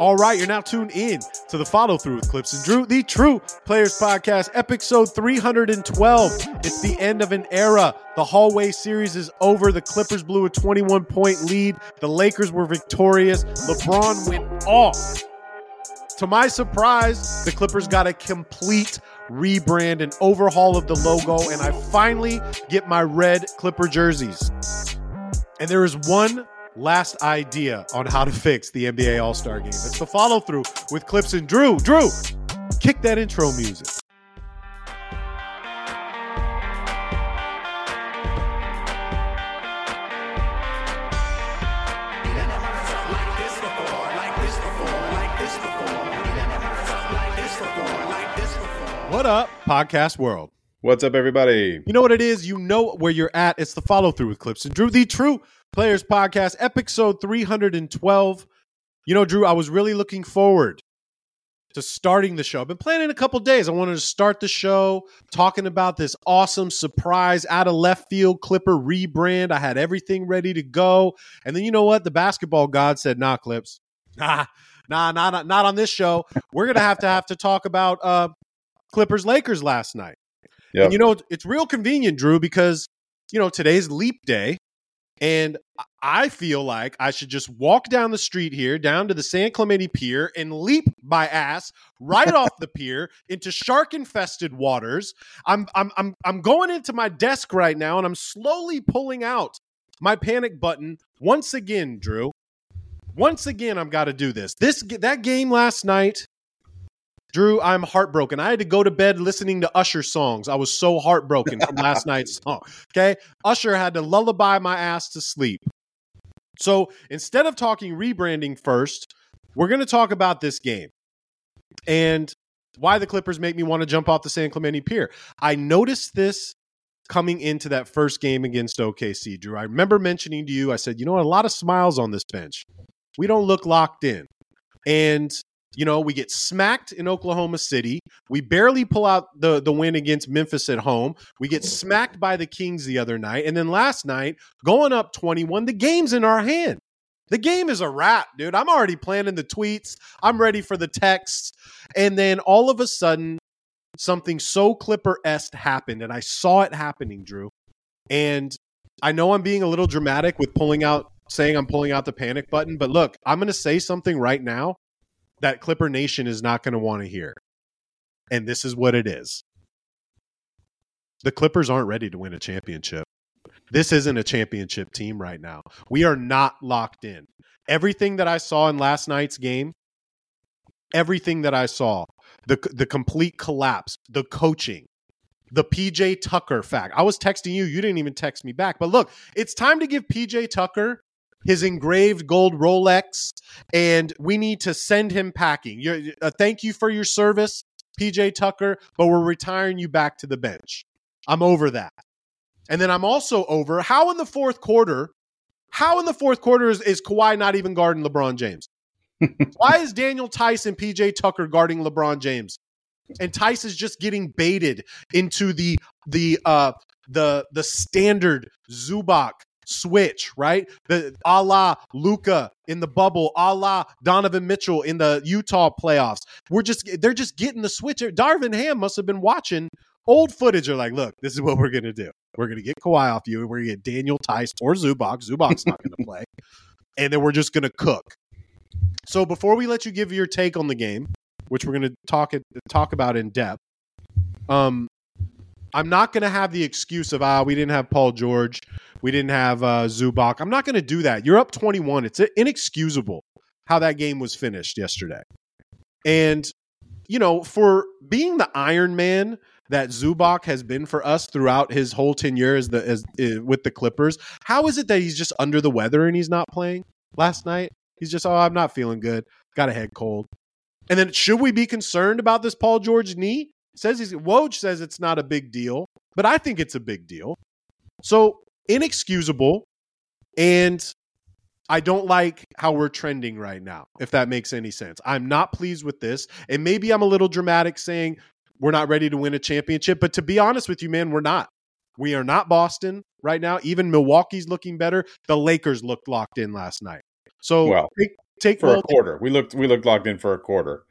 All right, you're now tuned in to the follow through with Clipps and Drew, the True Players Podcast, episode 312. It's the end of an era. The hallway series is over. The Clippers blew a 21 point lead. The Lakers were victorious. LeBron went off. To my surprise, the Clippers got a complete rebrand and overhaul of the logo, and I finally get my red Clipper jerseys. And there is one last idea on how to fix the NBA All Star game. It's the follow through with Clipps and Drew. Drew, kick that intro music. What up, podcast world? What's up, everybody? You know what it is? You know where you're at. It's the follow through with Clipps and Drew, the True Players Podcast, episode 312. You know, Drew, I was really looking forward to starting the show. I've been planning a couple days. I wanted to start the show talking about this awesome surprise out of left field Clipper rebrand. I had everything ready to go. And then you know what? The basketball god said, nah, Clipps. Nah, nah, not, not on this show. We're going to have to have to talk about uh, Clippers Lakers last night. And you know, it's real convenient, Drew, because you know today's leap day, and I feel like I should just walk down the street here, down to the San Clemente Pier, and leap my ass right off the pier into shark-infested waters. I'm I'm I'm I'm going into my desk right now, and I'm slowly pulling out my panic button once again, Drew. Once again, I've got to do this. This that game last night Drew, I'm heartbroken. I had to go to bed listening to Usher songs. I was so heartbroken from last night's song. Okay. Usher had to lullaby my ass to sleep. So instead of talking rebranding first, we're going to talk about this game and why the Clippers make me want to jump off the San Clemente Pier. I noticed this coming into that first game against OKC, Drew. I remember mentioning to you, I said, you know, a lot of smiles on this bench. We don't look locked in. And you know, we get smacked in Oklahoma City. We barely pull out the, the win against Memphis at home. We get smacked by the Kings the other night. And then last night, going up 21, the game's in our hand. The game is a wrap, dude. I'm already planning the tweets. I'm ready for the texts. And then all of a sudden, something so Clipper esque happened. And I saw it happening, Drew. And I know I'm being a little dramatic with pulling out, saying I'm pulling out the panic button. But look, I'm going to say something right now that Clipper Nation is not going to want to hear. And this is what it is. The Clippers aren't ready to win a championship. This isn't a championship team right now. We are not locked in. Everything that I saw in last night's game, everything that I saw, the the complete collapse, the coaching, the PJ Tucker fact. I was texting you, you didn't even text me back. But look, it's time to give PJ Tucker his engraved gold Rolex, and we need to send him packing. You're, uh, thank you for your service, PJ Tucker, but we're retiring you back to the bench. I'm over that. And then I'm also over how in the fourth quarter, how in the fourth quarter is, is Kawhi not even guarding LeBron James? Why is Daniel Theis and PJ Tucker guarding LeBron James? And Theis is just getting baited into the the uh the the standard Zubac switch, right? The a la Luka in the bubble, a la Donovan Mitchell in the Utah playoffs. We're just they're just getting the switch. Darvin Ham must have been watching old footage. Are like, look, this is what we're gonna do. We're gonna get Kawhi off you, and we're gonna get Daniel Theis or Zubac. Zubac's not gonna play, and then we're just gonna cook. So before we let you give your take on the game, which we're gonna talk talk about in depth, um, I'm not going to have the excuse of ah we didn't have Paul George, we didn't have uh, Zubac. I'm not going to do that. You're up 21. It's inexcusable how that game was finished yesterday. And you know, for being the Iron Man that Zubac has been for us throughout his whole tenure as the as with the Clippers, how is it that he's just under the weather and he's not playing last night? He's just oh I'm not feeling good, got a head cold. And then should we be concerned about this Paul George knee? says he's Woj says it's not a big deal, but I think it's a big deal. So inexcusable, and I don't like how we're trending right now. If that makes any sense, I'm not pleased with this, and maybe I'm a little dramatic saying we're not ready to win a championship. But to be honest with you, man, we're not. We are not Boston right now. Even Milwaukee's looking better. The Lakers looked locked in last night. So well, take, take for well, a quarter. We looked we looked locked in for a quarter.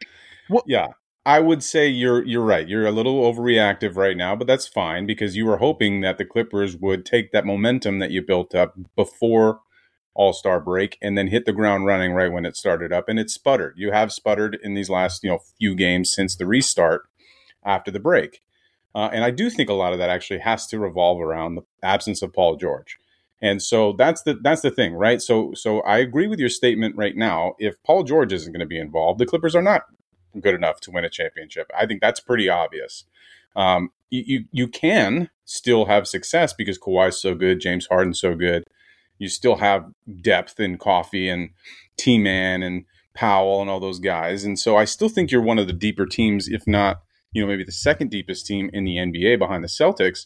Well, yeah, I would say you're you're right. You're a little overreactive right now, but that's fine because you were hoping that the Clippers would take that momentum that you built up before All Star break and then hit the ground running right when it started up, and it sputtered. You have sputtered in these last you know few games since the restart after the break, uh, and I do think a lot of that actually has to revolve around the absence of Paul George. And so that's the that's the thing, right? So so I agree with your statement right now. If Paul George isn't going to be involved, the Clippers are not good enough to win a championship. I think that's pretty obvious. Um, you, you, can still have success because Kawhi's so good, James Harden's so good. You still have depth in Coffey and T Man and Powell and all those guys. And so I still think you're one of the deeper teams, if not, you know, maybe the second deepest team in the NBA behind the Celtics.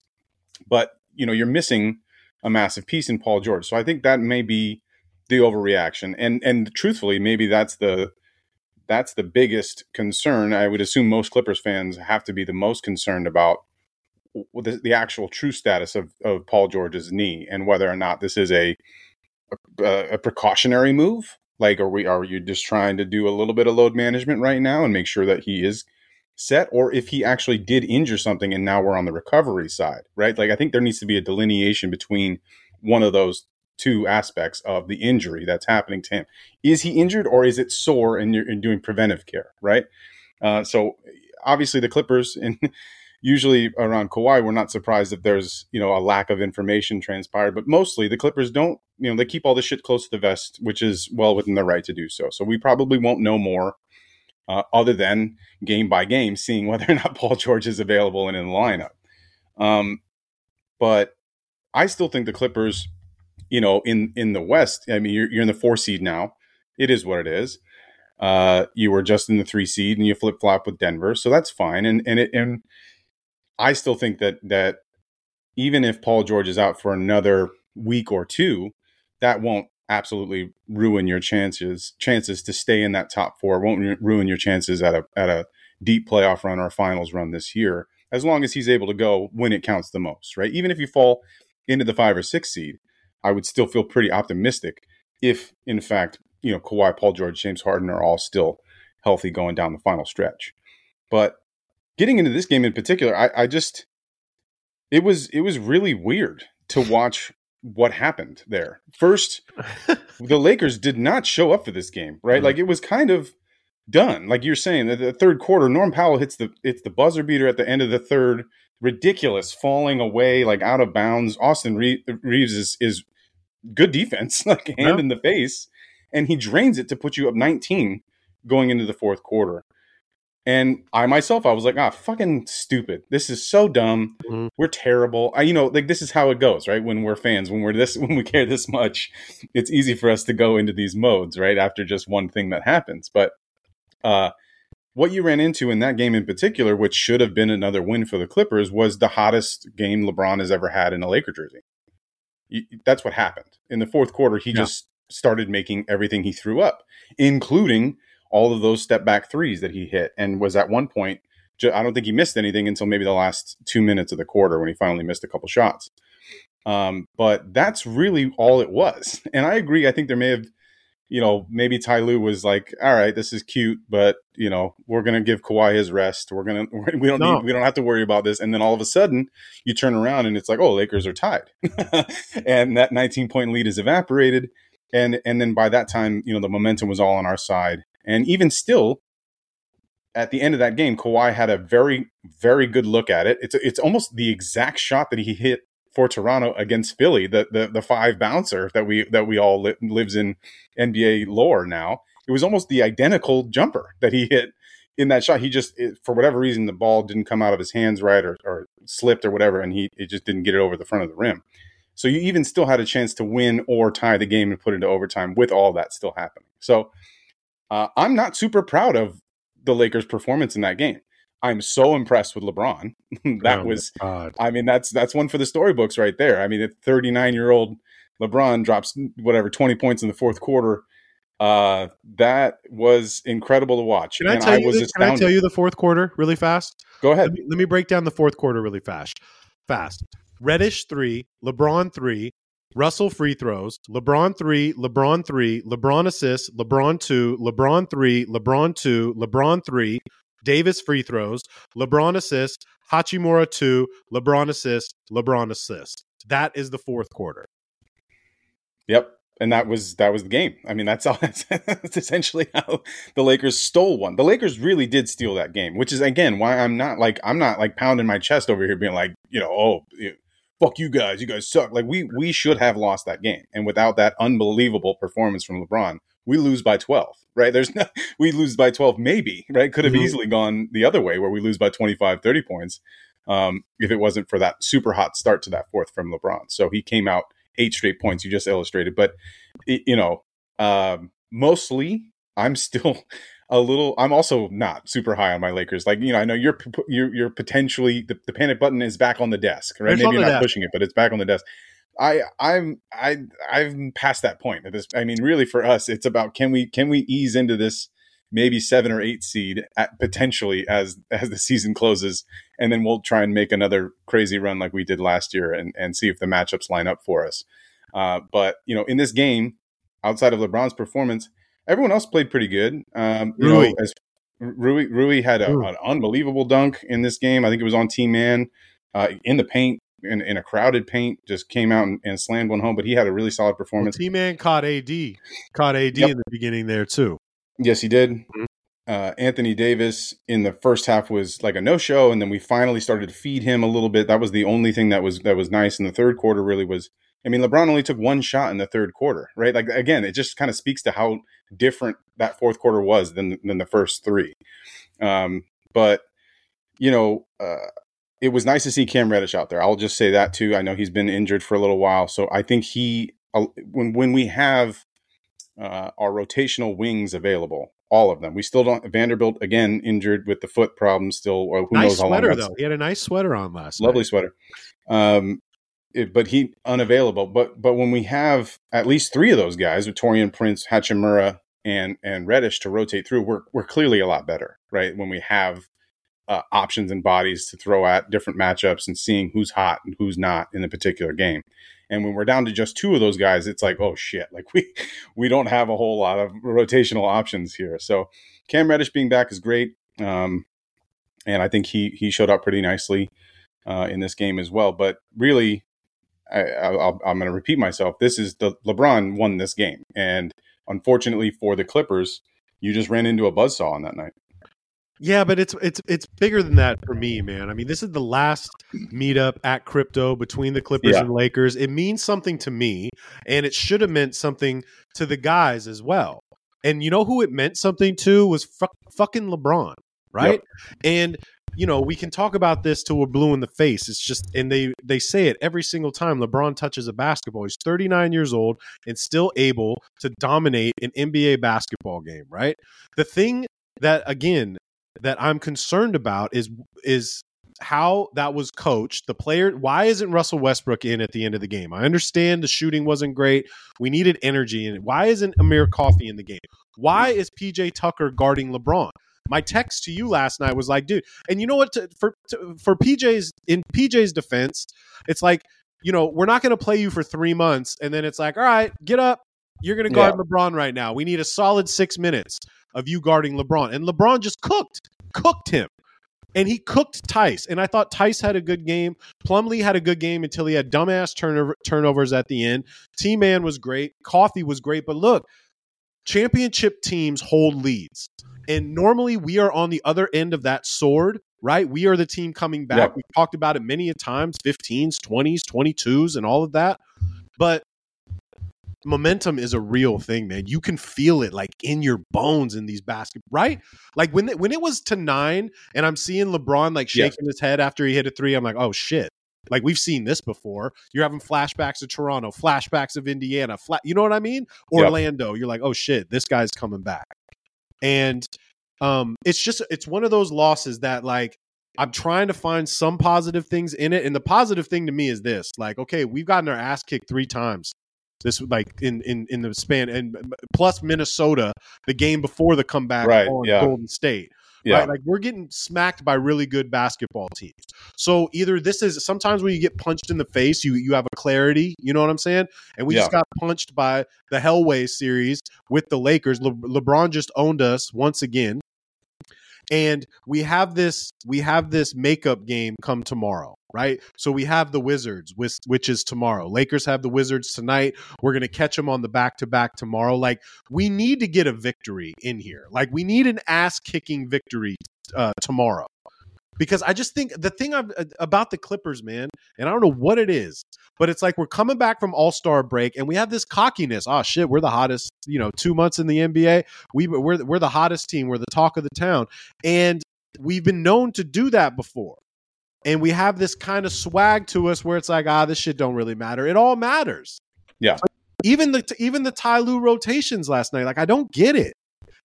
But, you know, you're missing a massive piece in Paul George. So I think that may be the overreaction. And and truthfully, maybe that's the that's the biggest concern. I would assume most Clippers fans have to be the most concerned about the, the actual true status of, of Paul George's knee and whether or not this is a, a, a precautionary move. Like, are we are you just trying to do a little bit of load management right now and make sure that he is set, or if he actually did injure something and now we're on the recovery side, right? Like, I think there needs to be a delineation between one of those two aspects of the injury that's happening to him. Is he injured or is it sore and you're, doing preventive care, right? Uh, so obviously the Clippers and usually around Kawhi, we're not surprised if there's you know a lack of information transpired, but mostly the Clippers don't you know they keep all this shit close to the vest, which is well within their right to do so. So we probably won't know more. Uh, other than game by game, seeing whether or not Paul George is available and in the lineup. Um, but I still think the Clippers you know, in in the West, I mean, you're, you're in the four seed now. It is what it is. Uh, you were just in the three seed, and you flip flop with Denver, so that's fine. And and it, and I still think that that even if Paul George is out for another week or two, that won't absolutely ruin your chances chances to stay in that top four. It won't ruin your chances at a at a deep playoff run or a finals run this year, as long as he's able to go when it counts the most, right? Even if you fall into the five or six seed, I would still feel pretty optimistic if, in fact, you know, Kawhi, Paul George, James Harden are all still healthy going down the final stretch. But getting into this game in particular, I, I just it was it was really weird to watch what happened there. First, the Lakers did not show up for this game, right? Mm-hmm. Like it was kind of done. Like you're saying, the, the third quarter, Norm Powell hits the it's the buzzer beater at the end of the third ridiculous falling away like out of bounds. Austin Reaves is is good defense, like hand yeah. in the face, and he drains it to put you up 19 going into the fourth quarter. And I myself, I was like, ah, fucking stupid. This is so dumb. Mm-hmm. We're terrible. I, you know, like this is how it goes, right? When we're fans, when we're this, when we care this much, it's easy for us to go into these modes, right? After just one thing that happens. But uh, what you ran into in that game in particular, which should have been another win for the Clippers, was the hottest game LeBron has ever had in a Laker jersey. That's what happened. In the fourth quarter, he yeah. just started making everything he threw up, including all of those step back threes that he hit, and was at one point. I don't think he missed anything until maybe the last two minutes of the quarter when he finally missed a couple shots. Um, but that's really all it was. And I agree. I think there may have you know, maybe Ty Lue was like, "All right, this is cute, but you know, we're gonna give Kawhi his rest. We're gonna we don't no. need, we don't have to worry about this." And then all of a sudden, you turn around and it's like, "Oh, Lakers are tied," and that 19 point lead is evaporated. And and then by that time, you know, the momentum was all on our side. And even still, at the end of that game, Kawhi had a very very good look at it. It's it's almost the exact shot that he hit for Toronto against Philly, the the, the five bouncer that we that we all li- lives in NBA lore now. It was almost the identical jumper that he hit in that shot. He just it, for whatever reason the ball didn't come out of his hands right or, or slipped or whatever, and he it just didn't get it over the front of the rim. So you even still had a chance to win or tie the game and put into overtime with all that still happening. So uh, I'm not super proud of the Lakers' performance in that game. I'm so impressed with LeBron. that oh was, I mean, that's that's one for the storybooks right there. I mean, a 39 year old LeBron drops whatever 20 points in the fourth quarter. Uh, that was incredible to watch. Can I tell I you? The, can I tell you the fourth quarter really fast? Go ahead. Let me, let me break down the fourth quarter really fast. Fast. Reddish three, LeBron three, Russell free throws, LeBron three, LeBron three, LeBron assists, LeBron two, LeBron three, LeBron two, LeBron three, Davis free throws, LeBron assists, Hachimura two, LeBron assists, LeBron assists. That is the fourth quarter. Yep. And that was that was the game. I mean, that's all. That's, that's essentially how the Lakers stole one. The Lakers really did steal that game, which is again why I'm not like I'm not like pounding my chest over here, being like, you know, oh, fuck you guys, you guys suck. Like we we should have lost that game, and without that unbelievable performance from LeBron, we lose by 12. Right? There's no we lose by 12, maybe. Right? Could have mm-hmm. easily gone the other way, where we lose by 25, 30 points, um, if it wasn't for that super hot start to that fourth from LeBron. So he came out eight straight points. You just illustrated, but you know, um, mostly I'm still a little. I'm also not super high on my Lakers. Like you know, I know you're you're, you're potentially the, the, panic button is back on the desk, right? It's Maybe you're not desk. pushing it, but it's back on the desk. I I'm I I'm past that point. At this, I mean, really for us, it's about can we can we ease into this maybe seven or eight seed at potentially as as the season closes, and then we'll try and make another crazy run like we did last year and and see if the matchups line up for us. Uh, but you know, in this game, outside of LeBron's performance, everyone else played pretty good. Um, you Rui. know, as Rui Rui had a, an unbelievable dunk in this game. I think it was on T Man uh, in the paint. In, in, a crowded paint, just came out and, and, slammed one home. But he had a really solid performance. Well, T Man caught AD, caught AD yep. in the beginning there too. Yes, he did. Mm-hmm. Uh, Anthony Davis in the first half was like a no show, and then we finally started to feed him a little bit. That was the only thing that was that was nice in the third quarter. Really was I mean, LeBron only took one shot in the third quarter, right? Like again, it just kind of speaks to how different that fourth quarter was than than the first three. Um, but you know, uh, it was nice to see Cam Reddish out there. I'll just say that too. I know he's been injured for a little while, so I think he uh, when when we have uh, our rotational wings available, all of them. We still don't. Vanderbilt again injured with the foot problem. Still, who nice knows how sweater long though. He had a nice sweater on last. Lovely night. sweater. Um, it, but he unavailable. But but when we have at least three of those guys, Taurean Prince, Hachimura, and and Reddish to rotate through, we're we're clearly a lot better, right? When we have uh, options and bodies to throw at different matchups and seeing who's hot and who's not in a particular game. And when we're down to just two of those guys, it's like, oh shit, like we we don't have a whole lot of rotational options here. So Cam Reddish being back is great, um, and I think he he showed up pretty nicely uh, in this game as well. But really, I, I, am going to repeat myself. This is the LeBron won this game, and unfortunately for the Clippers, you just ran into a buzzsaw on that night. Yeah, but it's it's it's bigger than that for me, man. I mean, this is the last meetup at crypto between the Clippers yeah. and Lakers. It means something to me, and it should have meant something to the guys as well. And you know who it meant something to was fu- fucking LeBron, right? Yep. And you know, we can talk about this till we're blue in the face. It's just, and they they say it every single time LeBron touches a basketball. He's 39 years old and still able to dominate an NBA basketball game. Right. The thing that again that I'm concerned about is is how that was coached. The player, why isn't Russell Westbrook in at the end of the game? I understand the shooting wasn't great. We needed energy in it. Why isn't Amir Coffey in the game? Why is PJ Tucker guarding LeBron? my text to you last night was like, dude, and you know what? To, for to, for PJ's in PJ's defense, it's like, you know, we're not going to play you for three months, and then it's like, all right, get up. You're going to guard yeah. LeBron right now. We need a solid six minutes of you guarding LeBron, and LeBron just cooked, cooked him. And he cooked Theis. And I thought Theis had a good game. Plumlee had a good game until he had dumbass turnover, turnovers at the end. T Man was great. Coffey was great. But look, championship teams hold leads. And normally we are on the other end of that sword, right? We are the team coming back. Yep. We've talked about it many a times 15s, 20s, 22s, and all of that. But momentum is a real thing, man. You can feel it like in your bones in these baskets, right? Like when when it was to nine, and I'm seeing LeBron like shaking his head after he hit a three. I'm like, oh shit. Like we've seen this before. You're having flashbacks of Toronto, flashbacks of Indiana, flat. You know what I mean? Orlando. Yep. You're like, oh shit, this guy's coming back and um, it's just it's one of those losses that like I'm trying to find some positive things in it, and the positive thing to me is this: like, okay, we've gotten our ass kicked three times. This like in in in the span, and plus Minnesota, the game before the comeback right, on yeah. Golden State. Yeah. Right? Like we're getting smacked by really good basketball teams. So either this is sometimes when you get punched in the face, you you have a clarity, you know what I'm saying? And we yeah. just got punched by the Hellway series with the Lakers. Le- LeBron just owned us once again and we have this we have this makeup game come tomorrow right? So we have the wizards which, which is tomorrow. Lakers have the wizards tonight. We're going to catch them on the back to back tomorrow. Like we need to get a victory in here. Like we need an ass kicking victory uh, tomorrow because I just think the thing I've, uh, about the Clippers, man, and I don't know what it is, but it's like we're coming back from All Star break and we have this cockiness. Oh shit, we're the hottest, you know, two months in the NBA. We we're we're the hottest team. We're the talk of the town, and we've been known to do that before. And we have this kind of swag to us where it's like, ah, this shit don't really matter. It all matters. Yeah. Even the even the Ty Lue rotations last night, like I don't get it.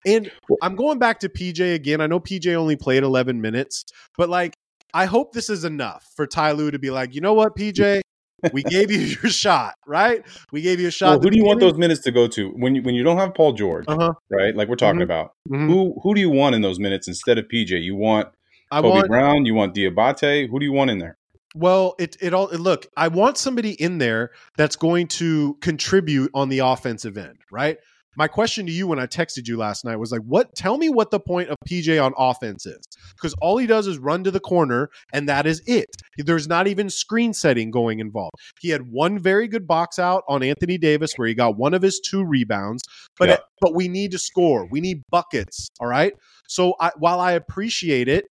And I'm going back to PJ again. I know PJ only played 11 minutes, but like, I hope this is enough for Ty Lue to be like, you know what, PJ, we gave you your shot, right? We gave you a shot. Well, who do you want those minutes to go to when you when you don't have Paul George, uh-huh. right? Like we're talking mm-hmm. about. Mm-hmm. Who who do you want in those minutes instead of PJ? You want I Kobe want, Brown. You want Diabate. Who do you want in there? Well, it it all look. I want somebody in there that's going to contribute on the offensive end, right? My question to you when I texted you last night was like, what tell me what the point of PJ on offense is. Because all he does is run to the corner, and that is it. There's not even screen setting going involved. He had one very good box out on Anthony Davis where he got one of his two rebounds, but yeah. but we need to score. We need buckets. All right. So I, while I appreciate it,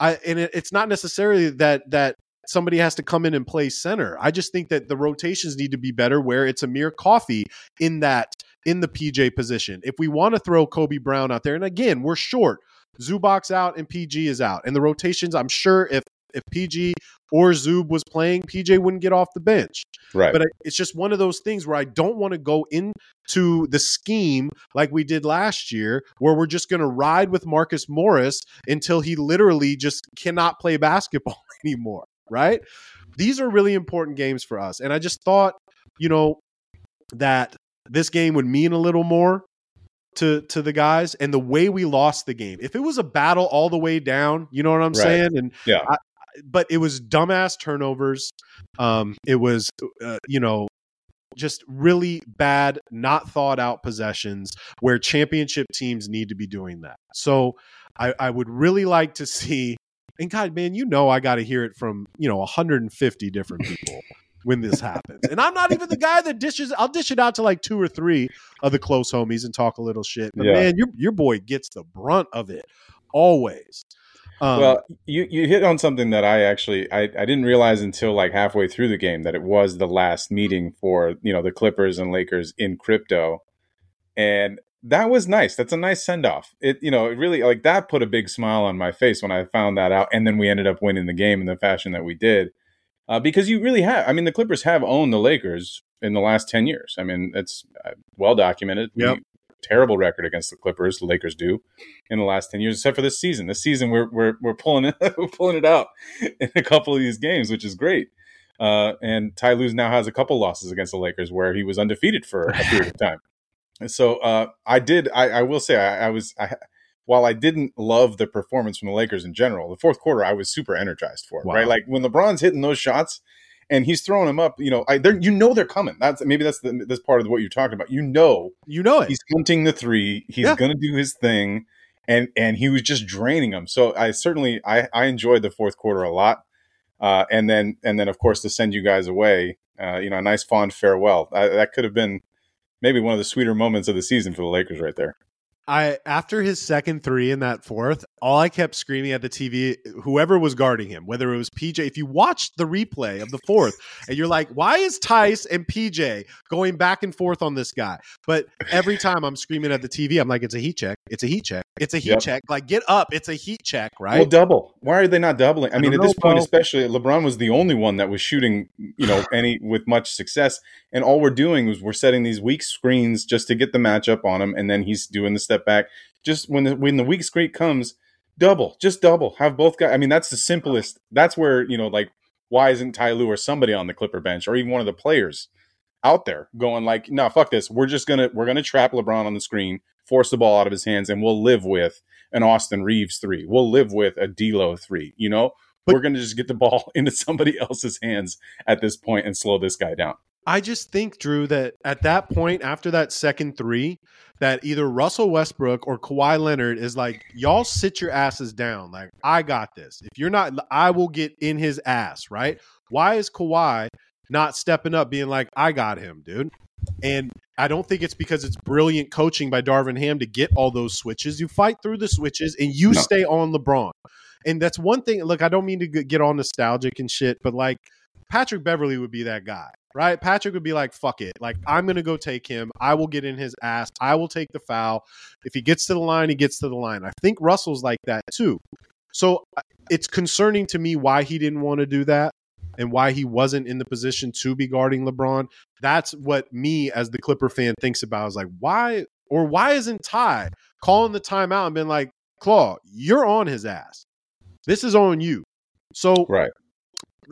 I and it, it's not necessarily that that somebody has to come in and play center. I just think that the rotations need to be better where it's Amir Coffey in that in the PJ position. If we want to throw Kobe Brown out there, and again, we're short. Zubac out and PG is out. And the rotations, I'm sure if if PG or Zub was playing, PJ wouldn't get off the bench. Right. But it's just one of those things where I don't want to go into the scheme like we did last year, where we're just going to ride with Marcus Morris until he literally just cannot play basketball anymore. Right. These are really important games for us. And I just thought, you know, that this game would mean a little more to to the guys and the way we lost the game. If it was a battle all the way down, you know what I'm right. saying? And yeah, I, but it was dumbass turnovers. Um, it was uh, you know just really bad, not thought out possessions where championship teams need to be doing that. So I, I would really like to see. And God, man, you know I got to hear it from you know 150 different people when this happens. And I'm not even the guy that dishes. I'll dish it out to like two or three of the close homies and talk a little shit. But yeah. man, your your boy gets the brunt of it always. Um, well, you you hit on something that I actually I, I didn't realize until like halfway through the game that it was the last meeting for you know the Clippers and Lakers in crypto, and that was nice. That's a nice send off. It you know it really like that put a big smile on my face when I found that out, and then we ended up winning the game in the fashion that we did uh, because you really have. I mean, the Clippers have owned the Lakers in the last ten years. I mean, it's uh, well documented. Yep. Terrible record against the Clippers. The Lakers do in the last ten years, except for this season. This season, we're we're we're pulling it we're pulling it out in a couple of these games, which is great. Uh, and Ty Lue now has a couple losses against the Lakers where he was undefeated for a period of time. And so uh, I did. I, I will say I, I was. I, while I didn't love the performance from the Lakers in general, the fourth quarter I was super energized for. Wow. Right, like when LeBron's hitting those shots and he's throwing them up. You know, I, you know they're coming. That's maybe that's the, that's part of what you're talking about. You know, you know it. He's hunting the three. He's yeah. going to do his thing, and and he was just draining them. So I certainly I I enjoyed the fourth quarter a lot. Uh, and then and then of course to send you guys away, uh, you know, a nice fond farewell. I, that could have been maybe one of the sweeter moments of the season for the Lakers right there. I after his second three in that fourth, all I kept screaming at the TV, whoever was guarding him, whether it was PJ. If you watched the replay of the fourth, and you're like, why is Theis and PJ going back and forth on this guy? But every time I'm screaming at the TV, I'm like, it's a heat check. It's a heat check. It's a heat yep. check. Like, get up. It's a heat check, right? Well, double. Why are they not doubling? I, I mean, at know, this point, bro. especially, LeBron was the only one that was shooting, you know, any with much success. And all we're doing is we're setting these weak screens just to get the matchup on him, and then he's doing the step back. Just when the when the weak screen comes, double, just double. Have both guys. I mean, that's the simplest. That's where you know, like, why isn't Ty Lue or somebody on the Clipper bench or even one of the players out there going like, no, fuck this. We're just gonna we're gonna trap LeBron on the screen force the ball out of his hands, and we'll live with an Austin Reaves three. We'll live with a D'Lo three. You know, but, we're going to just get the ball into somebody else's hands at this point and slow this guy down. I just think, Drew, that at that point, after that second three, that either Russell Westbrook or Kawhi Leonard is like, y'all sit your asses down. Like, I got this. If you're not, I will get in his ass, right? Why is Kawhi not stepping up, being like, I got him, dude? And I don't think it's because it's brilliant coaching by Darvin Ham to get all those switches. You fight through the switches and you no. stay on LeBron. And that's one thing. Look, I don't mean to get all nostalgic and shit, but like Patrick Beverley would be that guy right? Patrick would be like, fuck it. Like, I'm going to go take him. I will get in his ass. I will take the foul. If he gets to the line, he gets to the line. I think Russell's like that too. So uh, it's concerning to me why he didn't want to do that and why he wasn't in the position to be guarding LeBron. That's what me as the Clipper fan thinks about is like, why or why isn't Ty calling the timeout and been like, Claw, you're on his ass. This is on you. So right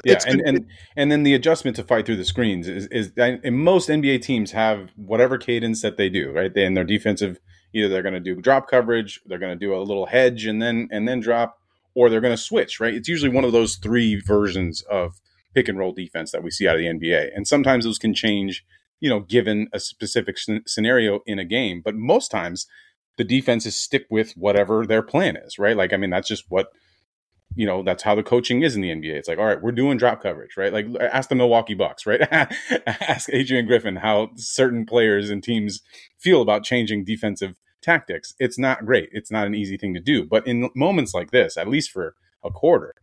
yeah, and, and and then the adjustment to fight through the screens is is and most NBA teams have whatever cadence that they do, right? They in their defensive either they're going to do drop coverage, they're going to do a little hedge and then and then drop, or they're going to switch, right? It's usually one of those three versions of pick and roll defense that we see out of the NBA, and sometimes those can change, you know, given a specific scenario in a game, but most times the defenses stick with whatever their plan is, right? Like I mean, that's just what you know that's how the coaching is in the NBA. It's like, all right, we're doing drop coverage, right? Like ask the Milwaukee Bucks, right? ask Adrian Griffin how certain players and teams feel about changing defensive tactics. It's not great. It's not an easy thing to do, but in moments like this, at least for a quarter,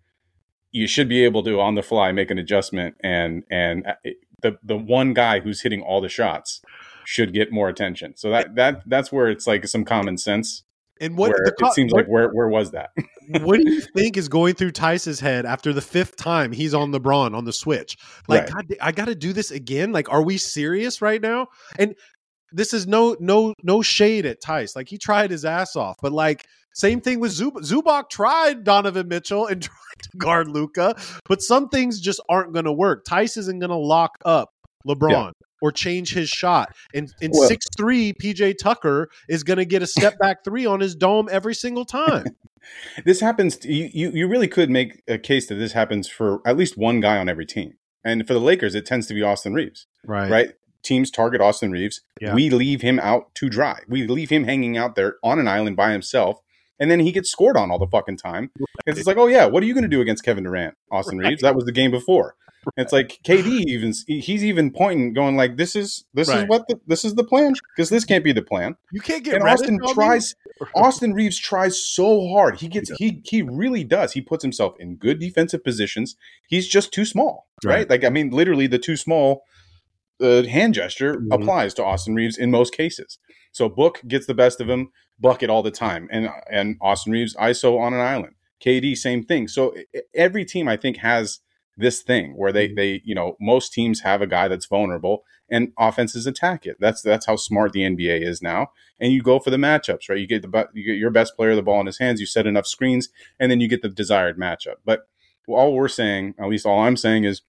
you should be able to on the fly make an adjustment and and uh, the the one guy who's hitting all the shots should get more attention. So that that that's where it's like some common sense and what the, it seems like where where was that? what do you think is going through Theis's head after the fifth time he's on LeBron on the switch? Like, right. God, I got to do this again. Like, are we serious right now? And this is no no no shade at Theis. Like he tried his ass off, but like same thing with Zub- Zubac. Tried Donovan Mitchell and tried to guard Luka, but some things just aren't going to work. Theis isn't going to lock up LeBron. Yeah or change his shot. And in six three, PJ Tucker is going to get a step back three on his dome every single time. this happens. To, you you really could make a case that this happens for at least one guy on every team. And for the Lakers, it tends to be Austin Reaves. Right. Right. Teams target Austin Reaves. Yeah. We leave him out to dry. We leave him hanging out there on an island by himself and then he gets scored on all the fucking time. Right. It's like, oh yeah, what are you going to do against Kevin Durant, Austin right. Reaves? That was the game before. Right. It's like KD even he's even pointing, going like, this is this is what the, this is the plan because this can't be the plan. You can't get. And Austin tries. Austin Reaves tries so hard. He gets he he really does. He puts himself in good defensive positions. He's just too small, right? Like I mean, literally the too small uh, hand gesture mm-hmm. applies to Austin Reaves in most cases. So Book gets the best of him bucket all the time, and and Austin Reaves ISO on an island. KD same thing. So every team I think has this thing where they mm-hmm. they you know most teams have a guy that's vulnerable and offenses attack it. That's that's how smart the NBA is now. And you go for the matchups, right? You get the you get your best player the ball in his hands. You set enough screens, and then you get the desired matchup. But all we're saying, at least all I'm saying, is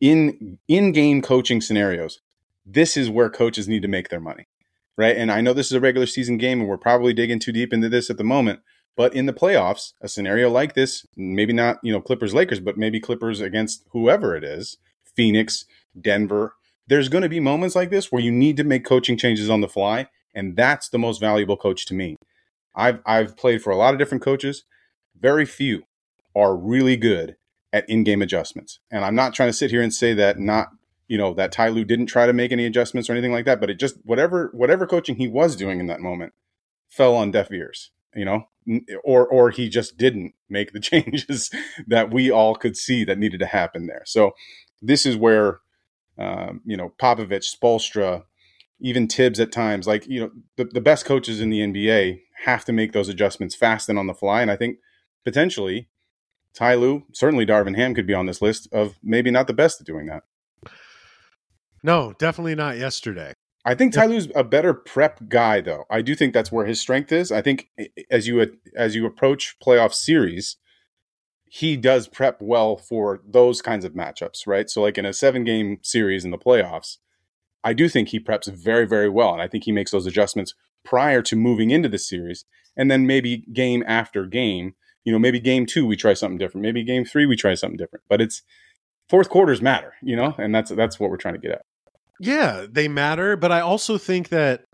in in game coaching scenarios, this is where coaches need to make their money right? And I know this is a regular season game and we're probably digging too deep into this at the moment, but in the playoffs, a scenario like this, maybe not, you know, Clippers Lakers, but maybe Clippers against whoever it is, Phoenix, Denver, there's going to be moments like this where you need to make coaching changes on the fly, and that's the most valuable coach to me. I've I've played for a lot of different coaches. Very few are really good at in-game adjustments. And I'm not trying to sit here and say that not you know that Ty Lue didn't try to make any adjustments or anything like that, but it just whatever whatever coaching he was doing in that moment fell on deaf ears, you know, or or he just didn't make the changes that we all could see that needed to happen there. So this is where um, you know Popovich, Spoelstra, even Thibs at times, like you know the, the best coaches in the NBA have to make those adjustments fast and on the fly, and I think potentially Ty Lue, certainly Darvin Ham could be on this list of maybe not the best at doing that. No, definitely not yesterday. I think Ty Lue's a better prep guy, though. I do think that's where his strength is. I think as you as you approach playoff series, he does prep well for those kinds of matchups, right? So, like in a seven game series in the playoffs, I do think he preps very, very well. And I think he makes those adjustments prior to moving into the series. And then maybe game after game, you know, maybe game two, we try something different. Maybe game three, we try something different. But it's fourth quarters matter, you know, and that's that's what we're trying to get at. Yeah, they matter. But I also think that,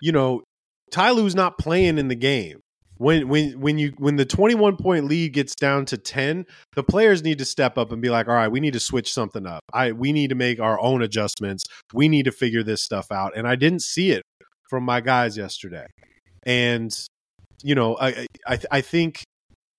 you know, Ty Lue's not playing in the game. When when when you when the 21 point lead gets down to 10 the players need to step up and be like all right we need to switch something up. I we need to make our own adjustments. We need to figure this stuff out. And i didn't see it from my guys yesterday. And you know i i, I think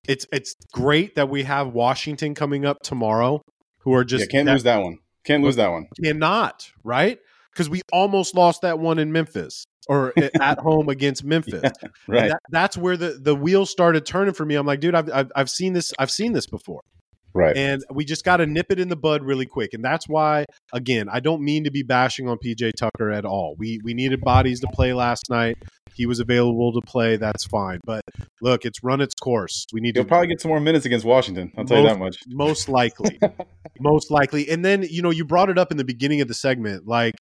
it's it's great that we have washington coming up tomorrow who are just yeah, can't that, lose that one can't lose that one cannot right because we almost lost that one in memphis or at home against Memphis. Yeah, right. That, that's where the the wheels started turning for me. I'm like, dude, I've, I've I've seen this. I've seen this before. Right. And we just got to nip it in the bud really quick. And that's why, again, I don't mean to be bashing on PJ Tucker at all. We we needed bodies to play last night. He was available to play. That's fine. But look, it's run its course. We need He'll to probably get some more minutes against Washington. I'll tell you that much. Most likely. most likely. And then, you know, you brought it up in the beginning of the segment. Like,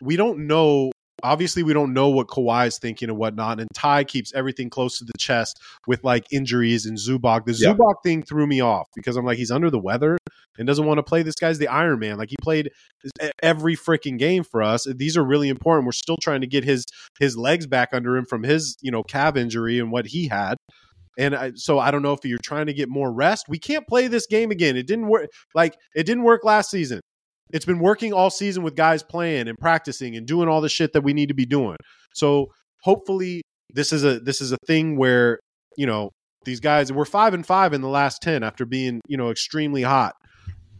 we don't know obviously we don't know what Kawhi's thinking and whatnot. And Ty keeps everything close to the chest with like injuries and Zubac. The yeah. Zubac thing threw me off because I'm like, he's under the weather and doesn't want to play. This guy's the Iron Man. Like he played every freaking game for us. These are really important. We're still trying to get his his legs back under him from his you know calf injury and what he had. And I, so I don't know if you're trying to get more rest. We can't play this game again. It didn't work. Like it didn't work last season. It's been working all season with guys playing and practicing and doing all the shit that we need to be doing. So hopefully this is a this is a thing where, you know, these guys we're 5 and 5 in the last 10 after being, you know, extremely hot.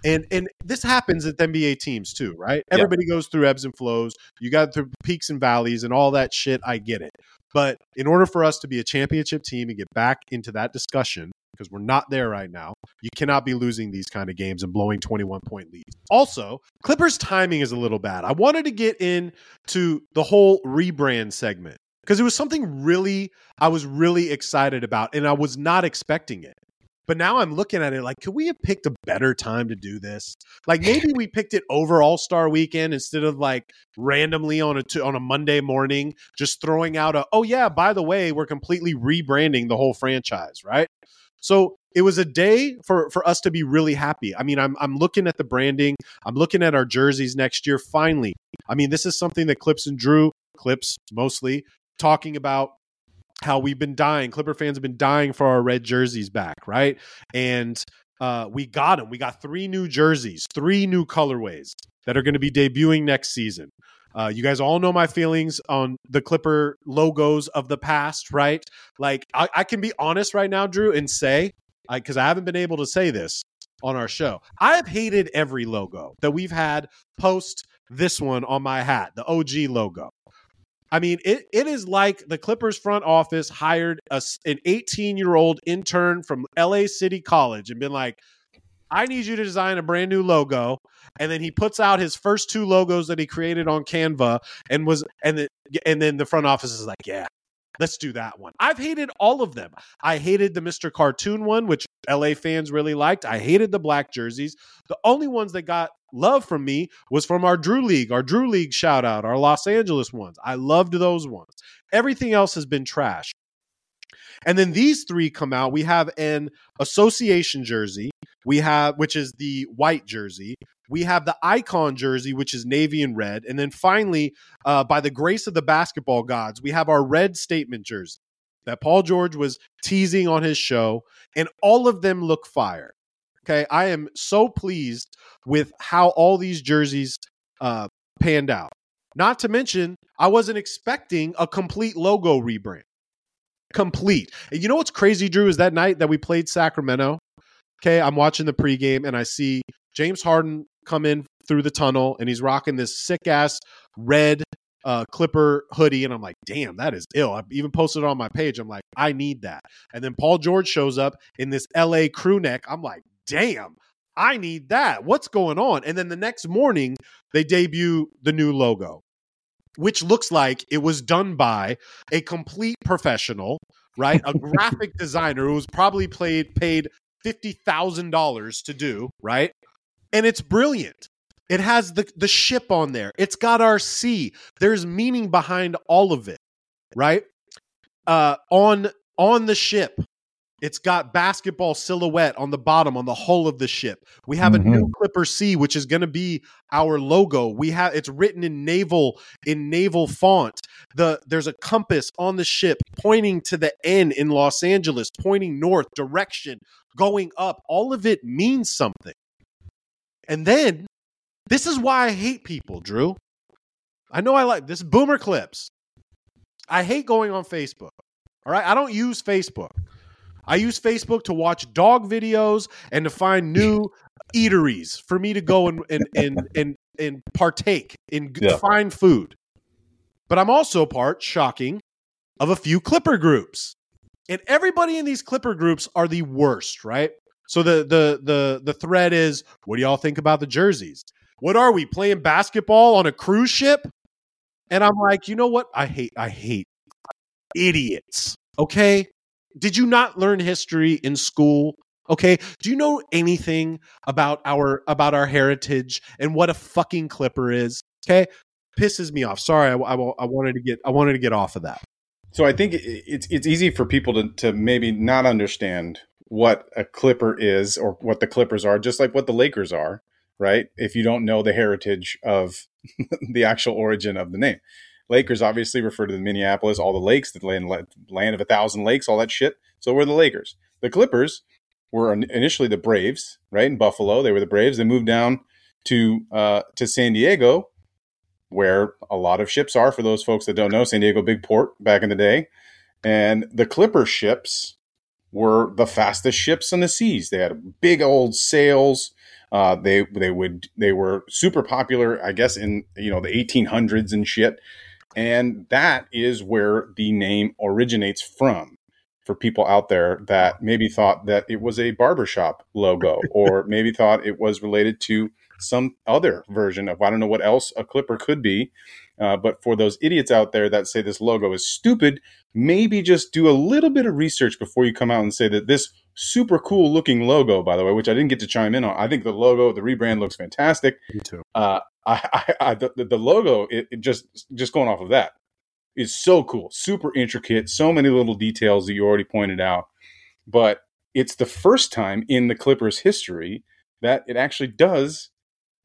And and this happens at NBA teams too, right? Everybody goes through ebbs and flows. You got through peaks and valleys and all that shit. I get it. But in order for us to be a championship team and get back into that discussion, because we're not there right now. You cannot be losing these kind of games and blowing 21 point leads. Also, Clippers timing is a little bad. I wanted to get into the whole rebrand segment because it was something really I was really excited about and I was not expecting it. But now I'm looking at it like, could we have picked a better time to do this? Like maybe we picked it over All Star Weekend instead of like randomly on a t- on a Monday morning, just throwing out a oh yeah, by the way, we're completely rebranding the whole franchise, right? So it was a day for for us to be really happy. I mean, I'm I'm looking at the branding. I'm looking at our jerseys next year. Finally, I mean, this is something that Clipps and Drew, Clipps mostly, talking about how we've been dying. Clipper fans have been dying for our red jerseys back, right? And uh, we got them. We got three new jerseys, three new colorways that are going to be debuting next season. Uh, you guys all know my feelings on the Clipper logos of the past, right? Like, I, I can be honest right now, Drew, and say, because I, I haven't been able to say this on our show, I've hated every logo that we've had post this one on my hat, the OG logo. I mean, it, it is like the Clippers front office hired a, an 18 year old intern from LA City College and been like, I need you to design a brand new logo. And then he puts out his first two logos that he created on Canva and was and the, and then the front office is like, yeah, let's do that one. I've hated all of them. I hated the Mr. Cartoon one, which LA fans really liked. I hated the black jerseys. The only ones that got love from me was from our Drew League, our Drew League shout out, our Los Angeles ones. I loved those ones. Everything else has been trash. And then these three come out. We have an association jersey, we have which is the white jersey. We have the icon jersey, which is navy and red. And then finally, uh, by the grace of the basketball gods, we have our red statement jersey that Paul George was teasing on his show. And all of them look fire. Okay. I am so pleased with how all these jerseys uh, panned out. Not to mention, I wasn't expecting a complete logo rebrand complete. And you know what's crazy, Drew, is that night that we played Sacramento. Okay, I'm watching the pregame and I see James Harden come in through the tunnel and he's rocking this sick ass red uh, Clipper hoodie, and I'm like, damn, that is ill. I even posted it on my page. I'm like, I need that. And then Paul George shows up in this LA crew neck. I'm like, damn, I need that. What's going on? And then the next morning, they debut the new logo which looks like it was done by a complete professional, right? A graphic designer who was probably played paid fifty thousand dollars to do, right? And it's brilliant. It has the the ship on there. It's got our. There's meaning behind all of it, right? Uh, on on the ship, it's got basketball silhouette on the bottom on the hull of the ship. We have mm-hmm. a new Clipper C, which is going to be our logo. We have it's written in naval in naval font. The there's a compass on the ship pointing to the N in Los Angeles, pointing north direction, going up. All of it means something. And then this is why I hate people, Drew. I know I like this boomer clips. I hate going on Facebook. All right, I don't use Facebook. I use Facebook to watch dog videos and to find new eateries for me to go and and and and, and partake in yeah. fine food. But I'm also part, shocking, of a few Clipper groups. And everybody in these Clipper groups are the worst, right? So the the the the thread is, what do y'all think about the jerseys? What are we playing basketball on a cruise ship? And I'm like, you know what? I hate I hate idiots. Okay? Did you not learn history in school? Okay. Do you know anything about our about our heritage and what a fucking clipper is? Okay. Pisses me off. Sorry, I, I, I wanted to get I wanted to get off of that. So I think it's it's easy for people to to maybe not understand what a clipper is or what the clippers are, just like what the Lakers are, right? If you don't know the heritage of the actual origin of the name. Lakers obviously refer to the Minneapolis, all the lakes, the land, land of a thousand lakes, all that shit. So we're the Lakers. The Clippers were initially the Braves, right? In Buffalo, they were the Braves. They moved down to uh, to San Diego, where a lot of ships are. For those folks that don't know, San Diego big port back in the day, and the Clipper ships were the fastest ships on the seas. They had big old sails. Uh, they they would they were super popular, I guess, in you know the 1800s and shit. And that is where the name originates from for people out there that maybe thought that it was a barbershop logo or maybe thought it was related to some other version of I don't know what else a clipper could be. Uh, but for those idiots out there that say this logo is stupid, maybe just do a little bit of research before you come out and say that this super cool looking logo, by the way, which I didn't get to chime in on. I think the logo, the rebrand looks fantastic. Me too. Uh, I, I, the, the, logo, it, it, just just going off of that, is so cool, super intricate, so many little details that you already pointed out. But it's the first time in the Clippers' history that it actually does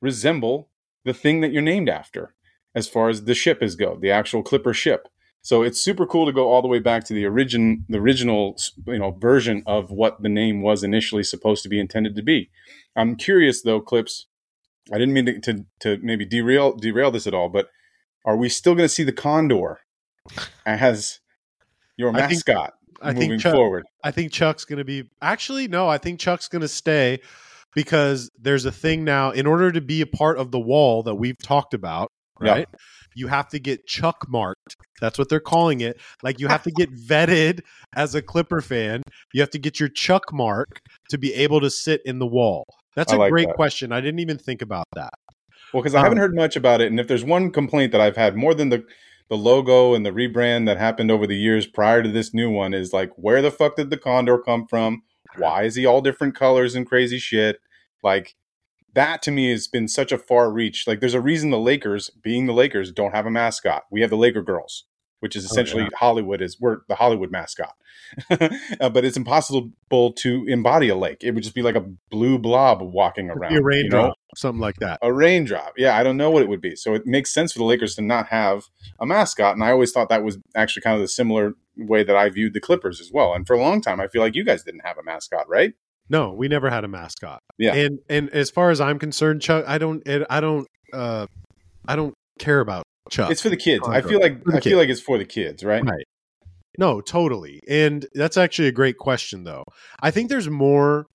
resemble the thing that you're named after, as far as the ship is go, the actual Clipper ship. So it's super cool to go all the way back to the origin, the original, you know, version of what the name was initially supposed to be intended to be. I'm curious though, Clipps, I didn't mean to, to, to maybe derail derail this at all, but are we still going to see the condor as your mascot I think, moving I think Chuck, forward? I think Chuck's going to be actually no. I think Chuck's going to stay because there's a thing now. In order to be a part of the wall that we've talked about, right? Yeah. You have to get Chuck marked. That's what they're calling it. Like you have to get vetted as a Clipper fan. You have to get your Chuck mark to be able to sit in the wall. That's a like great that. question. I didn't even think about that. Well, because I um, haven't heard much about it, and if there's one complaint that I've had more than the the logo and the rebrand that happened over the years prior to this new one is like, where the fuck did the condor come from? Why is he all different colors and crazy shit? Like that to me has been such a far reach. Like there's a reason the Lakers, being the Lakers, don't have a mascot. We have the Laker girls which is essentially oh, yeah. Hollywood is we're the Hollywood mascot. uh, but it's impossible to embody a lake. It would just be like a blue blob walking around. a raindrop, you know? something like that. A raindrop. Yeah, I don't know what it would be. So it makes sense for the Lakers to not have a mascot. And I always thought that was actually kind of the similar way that I viewed the Clippers as well. And for a long time, I feel like you guys didn't have a mascot, right? No, we never had a mascot. Yeah. And and as far as I'm concerned, Chuck, I don't I don't uh I don't care about Chuck. It's for the kids. I feel like I kids. feel like it's for the kids, right? Right. No, totally. And that's actually a great question though. I think there's more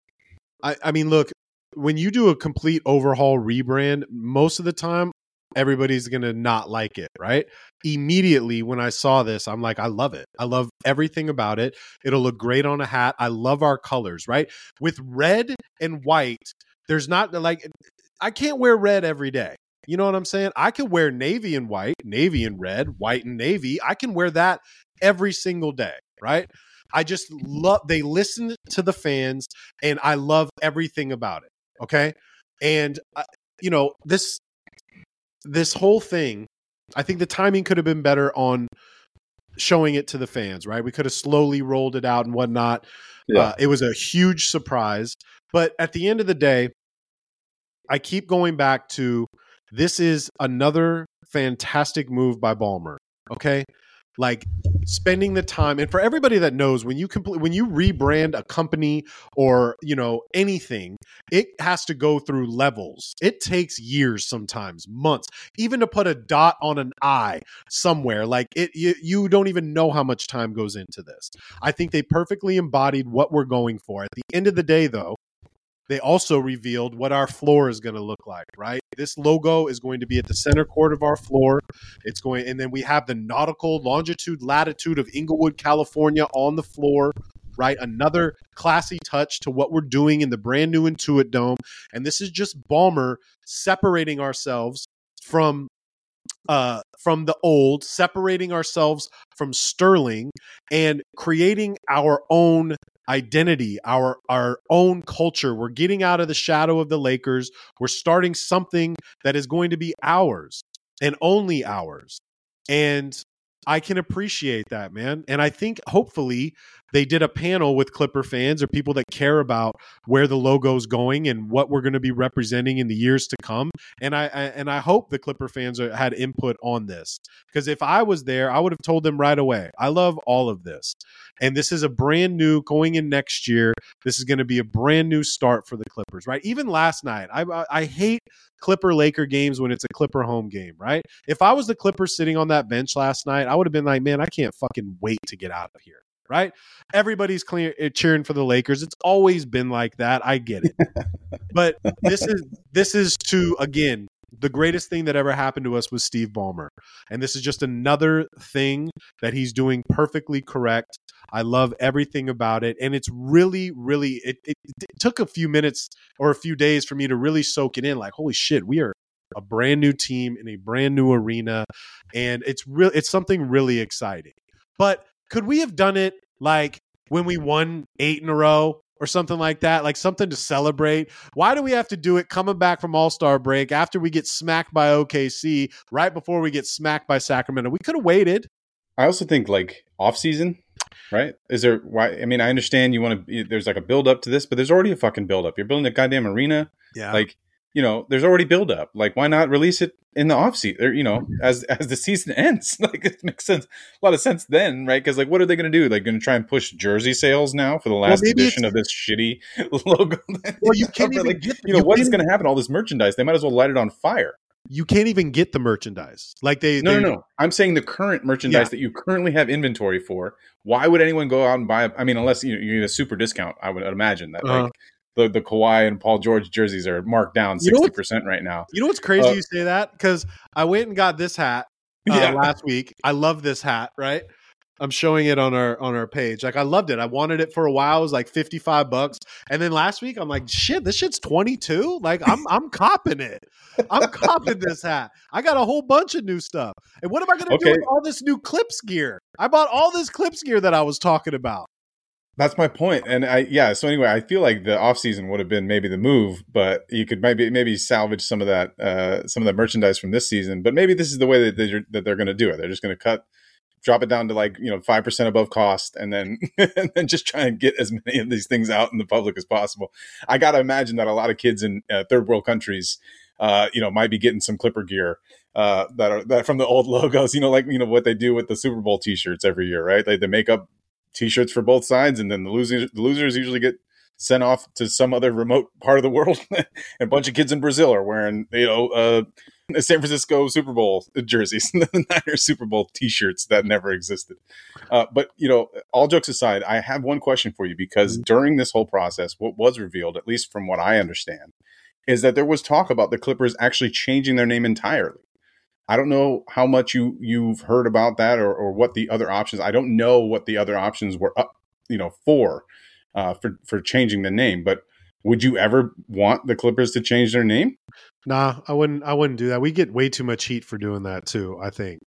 I, I mean, look, when you do a complete overhaul rebrand, most of the time everybody's going to not like it, right? Immediately when I saw this, I'm like, I love it. I love everything about it. It'll look great on a hat. I love our colors, right? With red and white, there's not like I can't wear red every day. You know what I'm saying? I could wear navy and white, navy and red, white and navy. I can wear that every single day, right? I just love they listen to the fans and I love everything about it. Okay? And I, you know, this this whole thing, I think the timing could have been better on showing it to the fans, right? We could have slowly rolled it out and whatnot. Yeah. Uh, it was a huge surprise. But at the end of the day, I keep going back to this is another fantastic move by Ballmer. Okay? Like spending the time and for everybody that knows when you complete when you rebrand a company or you know anything it has to go through levels. It takes years sometimes months even to put a dot on an i somewhere. Like it you, you don't even know how much time goes into this. I think they perfectly embodied what we're going for. At the end of the day though they also revealed what our floor is going to look like, right? This logo is going to be at the center court of our floor. It's going, and then we have the nautical longitude, latitude of Inglewood, California on the floor, right? Another classy touch to what we're doing in the brand new Intuit Dome. And this is just Ballmer separating ourselves from uh, from the old, separating ourselves from Sterling and creating our own identity, our our own culture. We're getting out of the shadow of the Lakers. We're starting something that is going to be ours and only ours. And I can appreciate that, man. And I think hopefully they did a panel with Clipper fans or people that care about where the logo's going and what we're going to be representing in the years to come. And I, I and I hope the Clipper fans are, had input on this because if I was there, I would have told them right away. I love all of this, and this is a brand new going in next year. This is going to be a brand new start for the Clippers, right? Even last night, I I hate Clipper Laker games when it's a Clipper home game, right? If I was the Clippers sitting on that bench last night, I would have been like, man, I can't fucking wait to get out of here right? Everybody's clear, eh, cheering for the Lakers. It's always been like that. I get it. but this is this is to again the greatest thing that ever happened to us was Steve Ballmer. And this is just another thing that he's doing perfectly correct. I love everything about it. And it's really, really, it, it, it, took a few minutes or a few days for me to really soak it in. Like, holy shit, we are a brand new team in a brand new arena. And it's real, it's something really exciting. But could we have done it like when we won eight in a row or something like that, like something to celebrate. Why do we have to do it coming back from All Star break after we get smacked by OKC, right before we get smacked by Sacramento? We could have waited. I also think like off season, right? Is there why? I mean, I understand you want to. There's like a build up to this, but there's already a fucking build up. You're building a goddamn arena. Yeah. Like you know, there's already build up. Like, why not release it in the off season? Or, you know, as as the season ends, like it makes sense, a lot of sense then, right? Because like, what are they going to do? Like, going to try and push jersey sales now for the last well, edition of this shitty logo? well, you can't even like, get. You know, what is going to happen? All this merchandise, they might as well light it on fire. You can't even get the merchandise. Like they, no, they, no, no. I'm saying the current merchandise yeah. that you currently have inventory for. Why would anyone go out and buy? I mean, unless you, you get a super discount, I would imagine that. Uh-huh. Like, the the Kawhi and Paul George jerseys are marked down sixty percent right now. You know what's crazy? Uh, you say that because I went and got this hat uh, yeah. last week. I love this hat. Right, I'm showing it on our on our page. Like I loved it. I wanted it for a while. It was like 55 bucks. And then last week I'm like, shit, this shit's 22. Like I'm I'm copping it. I'm copping this hat. I got a whole bunch of new stuff. And what am I gonna okay. do with all this new clips gear? I bought all this clips gear that I was talking about. That's my point. And I yeah, so anyway, I feel like the offseason would have been maybe the move, but you could maybe maybe salvage some of that uh some of the merchandise from this season. But maybe this is the way that they're that they're going to do it. They're just going to cut drop it down to like, you know, 5% above cost and then and then just try and get as many of these things out in the public as possible. I got to imagine that a lot of kids in uh, third world countries uh, you know, might be getting some Clipper gear uh, that are that from the old logos. You know, like you know what they do with the Super Bowl T-shirts every year, right? They they make up t-shirts for both sides and then the losers the losers usually get sent off to some other remote part of the world and a bunch of kids in brazil are wearing you know uh San Francisco Super Bowl jerseys, the Niners Super Bowl T-shirts that never existed. Uh, but you know, all jokes aside, I have one question for you because mm-hmm. during this whole process, what was revealed, at least from what I understand, is that there was talk about the Clippers actually changing their name entirely. I don't know how much you you've heard about that or, or what the other options. I don't know what the other options were up, you know, for uh, for for changing the name. But would you ever want the Clippers to change their name? Nah, I wouldn't. I wouldn't do that. We get way too much heat for doing that too. I think.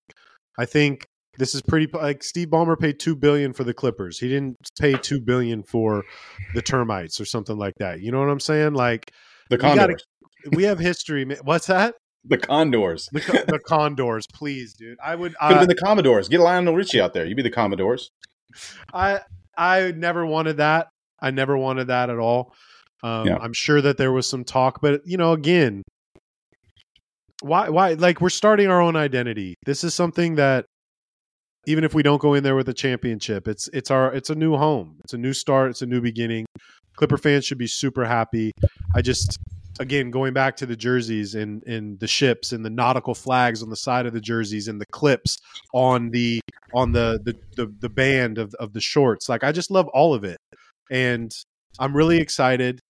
I think this is pretty like Steve Ballmer paid two billion for the Clippers. He didn't pay two billion for the termites or something like that. You know what I'm saying? Like the Condors. we have history. What's that? The Condors. The, the Condors, please, dude. I would. Could have uh, been the Commodores. Get Lionel Richie out there. You'd be the Commodores. I I never wanted that. I never wanted that at all. Um, yeah. I'm sure that there was some talk, but you know, again, why why like we're starting our own identity. This is something that even if we don't go in there with a championship, it's it's our it's a new home. It's a new start. It's a new beginning. Clipper fans should be super happy. I just again going back to the jerseys and and the ships and the nautical flags on the side of the jerseys and the clips on the on the the the, the band of of the shorts. Like I just love all of it, and I'm really excited.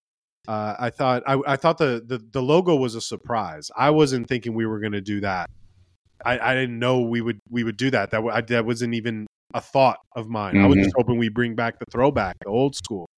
Uh, I thought I, I thought the, the the logo was a surprise. I wasn't thinking we were going to do that. I, I didn't know we would we would do that. That I, that wasn't even a thought of mine. Mm-hmm. I was just mm-hmm. hoping we bring back the throwback, the old school.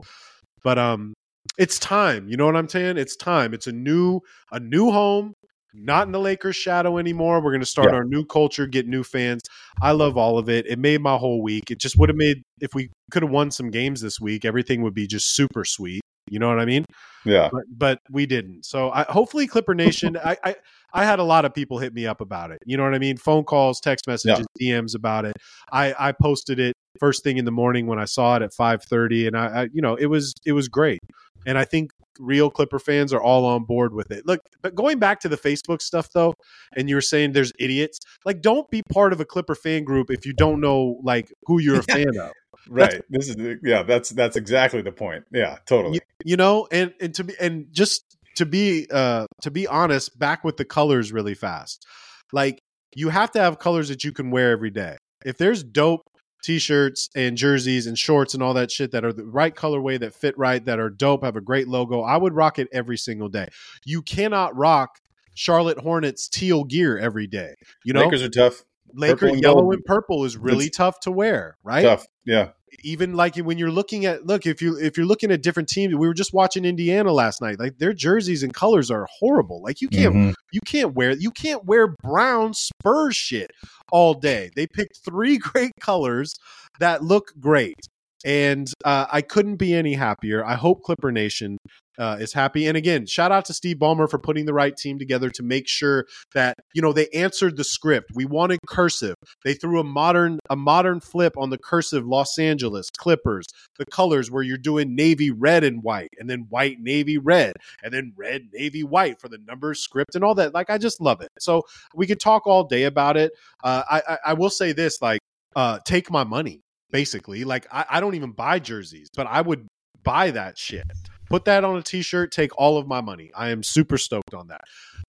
But um, it's time. You know what I'm saying? It's time. It's a new a new home. Not in the Lakers shadow anymore. We're going to start yeah. our new culture, get new fans. I love all of it. It made my whole week. It just would have made if we could have won some games this week, everything would be just super sweet. You know what I mean? Yeah. But, but we didn't. So I, hopefully Clipper Nation. I, I, I had a lot of people hit me up about it. You know what I mean? Phone calls, text messages, yeah. DMs about it. I I posted it first thing in the morning when I saw it at five thirty, and I, I you know it was it was great. And I think real Clipper fans are all on board with it. Look, but going back to the Facebook stuff though, and you were saying there's idiots. Like, don't be part of a Clipper fan group if you don't know like who you're a fan of. Right. This is yeah that's that's exactly the point. Yeah totally. You, you, know and and to be and just to be uh to be honest back with the colors really fast. Like you have to have colors that you can wear every day. If there's dope t-shirts and jerseys and shorts and all that shit that are the right colorway that fit right that are dope have a great logo. I would rock it every single day. You cannot rock charlotte hornets teal gear every day you know? Lakers are tough Laker yellow gold. and purple is really it's tough to wear, right? Tough, yeah. Even like when you're looking at look, if you if you're looking at different teams, we were just watching Indiana last night. Like their jerseys and colors are horrible. Like you can't mm-hmm. you can't wear you can't wear brown Spurs shit all day. They picked three great colors that look great and uh, I couldn't be any happier. I hope Clipper Nation uh, is happy. And again, shout out to Steve Ballmer for putting the right team together to make sure that you know they answered the script. We wanted cursive. They threw a modern a modern flip on the cursive Los Angeles Clippers. The colors where you're doing navy red and white, and then white navy red, and then red navy white for the numbers script and all that. Like I just love it. So we could talk all day about it. Uh, I, I I will say this like uh, take my money basically. Like I, I don't even buy jerseys, but I would buy that shit. Put that on a t-shirt, take all of my money. I am super stoked on that.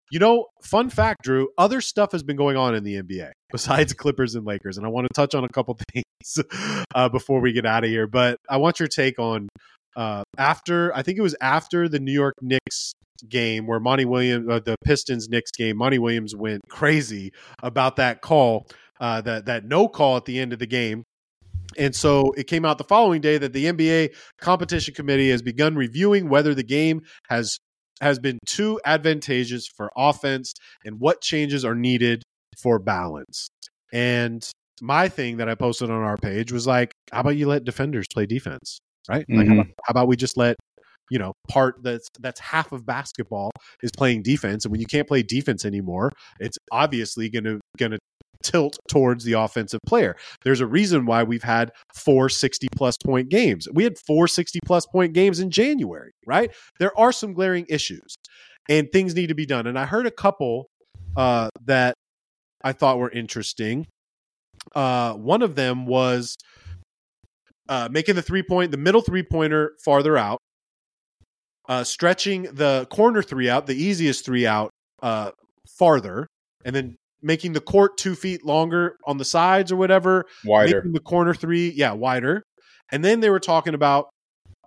You know, fun fact, Drew, other stuff has been going on in the NBA besides Clippers and Lakers, and I want to touch on a couple things uh, before we get out of here. But I want your take on uh, after I think it was after the New York Knicks game where Monty Williams, uh, the Pistons Knicks game, Monty Williams went crazy about that call, uh, that that no call at the end of the game and so it came out the following day that the NBA competition committee has begun reviewing whether the game has has been too advantageous for offense and what changes are needed for balance. And my thing that I posted on our page was like, how about you let defenders play defense? Right? Like mm-hmm. how, about, how about we just let you know part that's that's half of basketball is playing defense and when you can't play defense anymore it's obviously going to going to tilt towards the offensive player. There's a reason why we've had four 60 plus point games. We had four 60 plus point games in January, right? There are some glaring issues and things need to be done. And I heard a couple uh, that I thought were interesting. Uh, one of them was uh, making the three point, the middle three pointer farther out, uh, stretching the corner three out, the easiest three out uh, farther, and then making the court two feet longer on the sides or whatever, wider, making the corner three, yeah, wider. And then they were talking about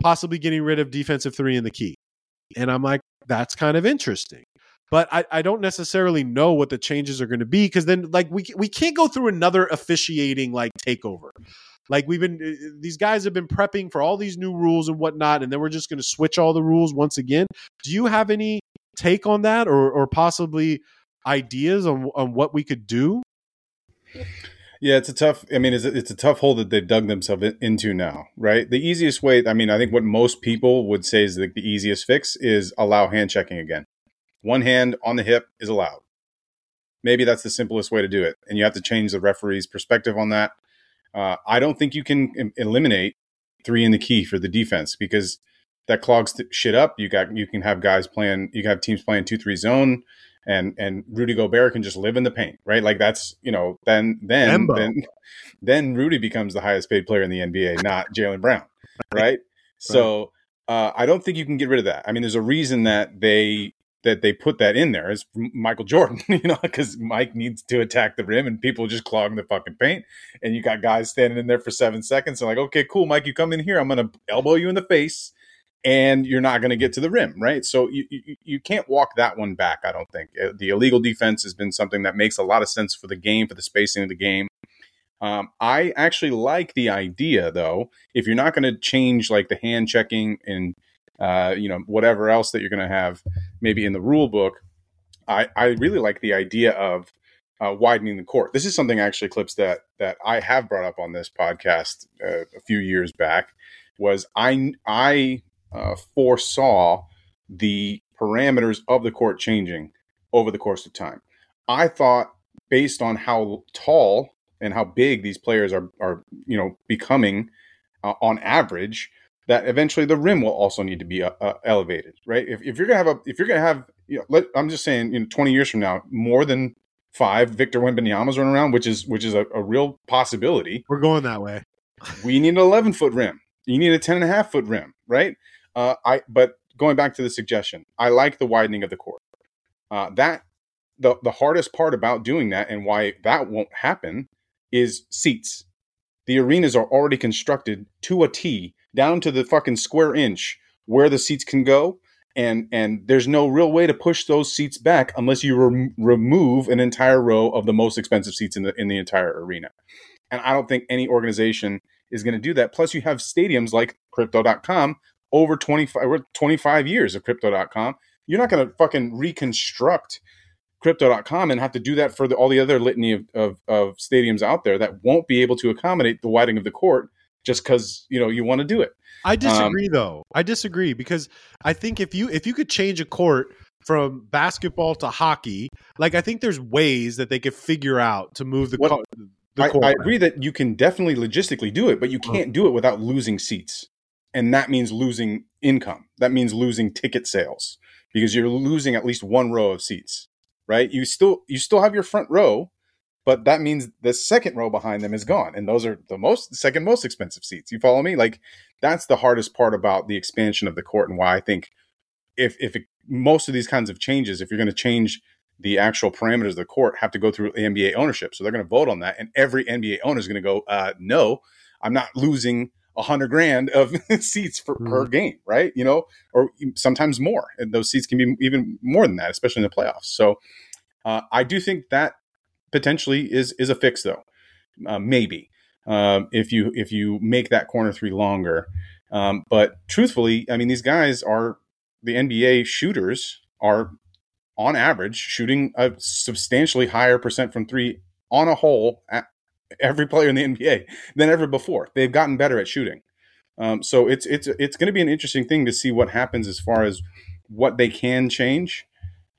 possibly getting rid of defensive three in the key. And I'm like, that's kind of interesting. But I, I don't necessarily know what the changes are going to be because then like we we can't go through another officiating like takeover. Like we've been uh, these guys have been prepping for all these new rules and whatnot, and then we're just going to switch all the rules once again. Do you have any take on that, or or possibly ideas on on what we could do? Yeah, it's a tough. I mean, it's a, it's a tough hole that they've dug themselves into now, right? The easiest way. I mean, I think what most people would say is like the easiest fix is allow hand checking again. One hand on the hip is allowed. Maybe that's the simplest way to do it, and you have to change the referee's perspective on that. Uh, I don't think you can eliminate three in the key for the defense because that clogs shit up. You got you can have guys playing, you can have teams playing two three zone, and and Rudy Gobert can just live in the paint, right? Like that's you know then then Embo. then then Rudy becomes the highest paid player in the NBA, not Jaylen Brown, right? right? So uh, I don't think you can get rid of that. I mean, there's a reason that they that they put that in there is Michael Jordan, you know, because Mike needs to attack the rim and people just clogging the fucking paint. And you got guys standing in there for seven seconds and like, okay, cool, Mike, you come in here, I'm gonna elbow you in the face and you're not going to get to the rim, right? So you, you, you can't walk that one back. I don't think uh, the illegal defense has been something that makes a lot of sense for the game, for the spacing of the game. Um, I actually like the idea, though. If you're not going to change like the hand checking and uh, you know whatever else that you're going to have, maybe in the rule book, I, I really like the idea of uh, widening the court. This is something actually Clipps that that I have brought up on this podcast uh, a few years back. Was I I uh, foresaw the parameters of the court changing over the course of time. I thought, based on how tall and how big these players are, are you know, becoming uh, on average, that eventually the rim will also need to be uh, uh, elevated, right? If, if you're gonna have a, if you're gonna have, you know, let, I'm just saying, you know, 20 years from now, more than five Victor Wembanyama's running around, which is which is a, a real possibility. We're going that way. we need an 11 foot rim. You need a 10 and a half foot rim, right? Uh, I but going back to the suggestion, I like the widening of the court. Uh, that the the hardest part about doing that and why that won't happen is seats. The arenas are already constructed to a T, down to the fucking square inch where the seats can go, and and there's no real way to push those seats back unless you re- remove an entire row of the most expensive seats in the in the entire arena. And I don't think any organization is going to do that. Plus, you have stadiums like Crypto.com over 25, 25 years of crypto.com. You're not going to fucking reconstruct crypto.com and have to do that for the, all the other litany of, of, of, stadiums out there that won't be able to accommodate the widening of the court just because you know you want to do it. I disagree um, though. I disagree because I think if you if you could change a court from basketball to hockey, like I think there's ways that they could figure out to move the, co- the I, I, agree that you can definitely logistically do it, but you can't do it without losing seats and that means losing income. That means losing ticket sales because you're losing at least one row of seats, right? You still you still have your front row, but that means the second row behind them is gone, and those are the most the second most expensive seats. You follow me? Like that's the hardest part about the expansion of the court, and why I think if if it, most of these kinds of changes, if you're going to change the actual parameters of the court, have to go through NBA ownership, so they're going to vote on that, and every NBA owner is going to go, uh, no, I'm not losing a hundred grand of seats for, mm. per mm-hmm. game, right? You know, or sometimes more. And those seats can be even more than that, especially in the playoffs. So uh, I do think that potentially is is a fix, though. Uh, maybe um, if you if you make that corner three longer. Um, but truthfully, I mean, these guys are the NBA shooters are on average shooting a substantially higher percent from three on a whole at, every player in the NBA than ever before. They've gotten better at shooting. Um, so it's it's it's going to be an interesting thing to see what happens as far as what they can change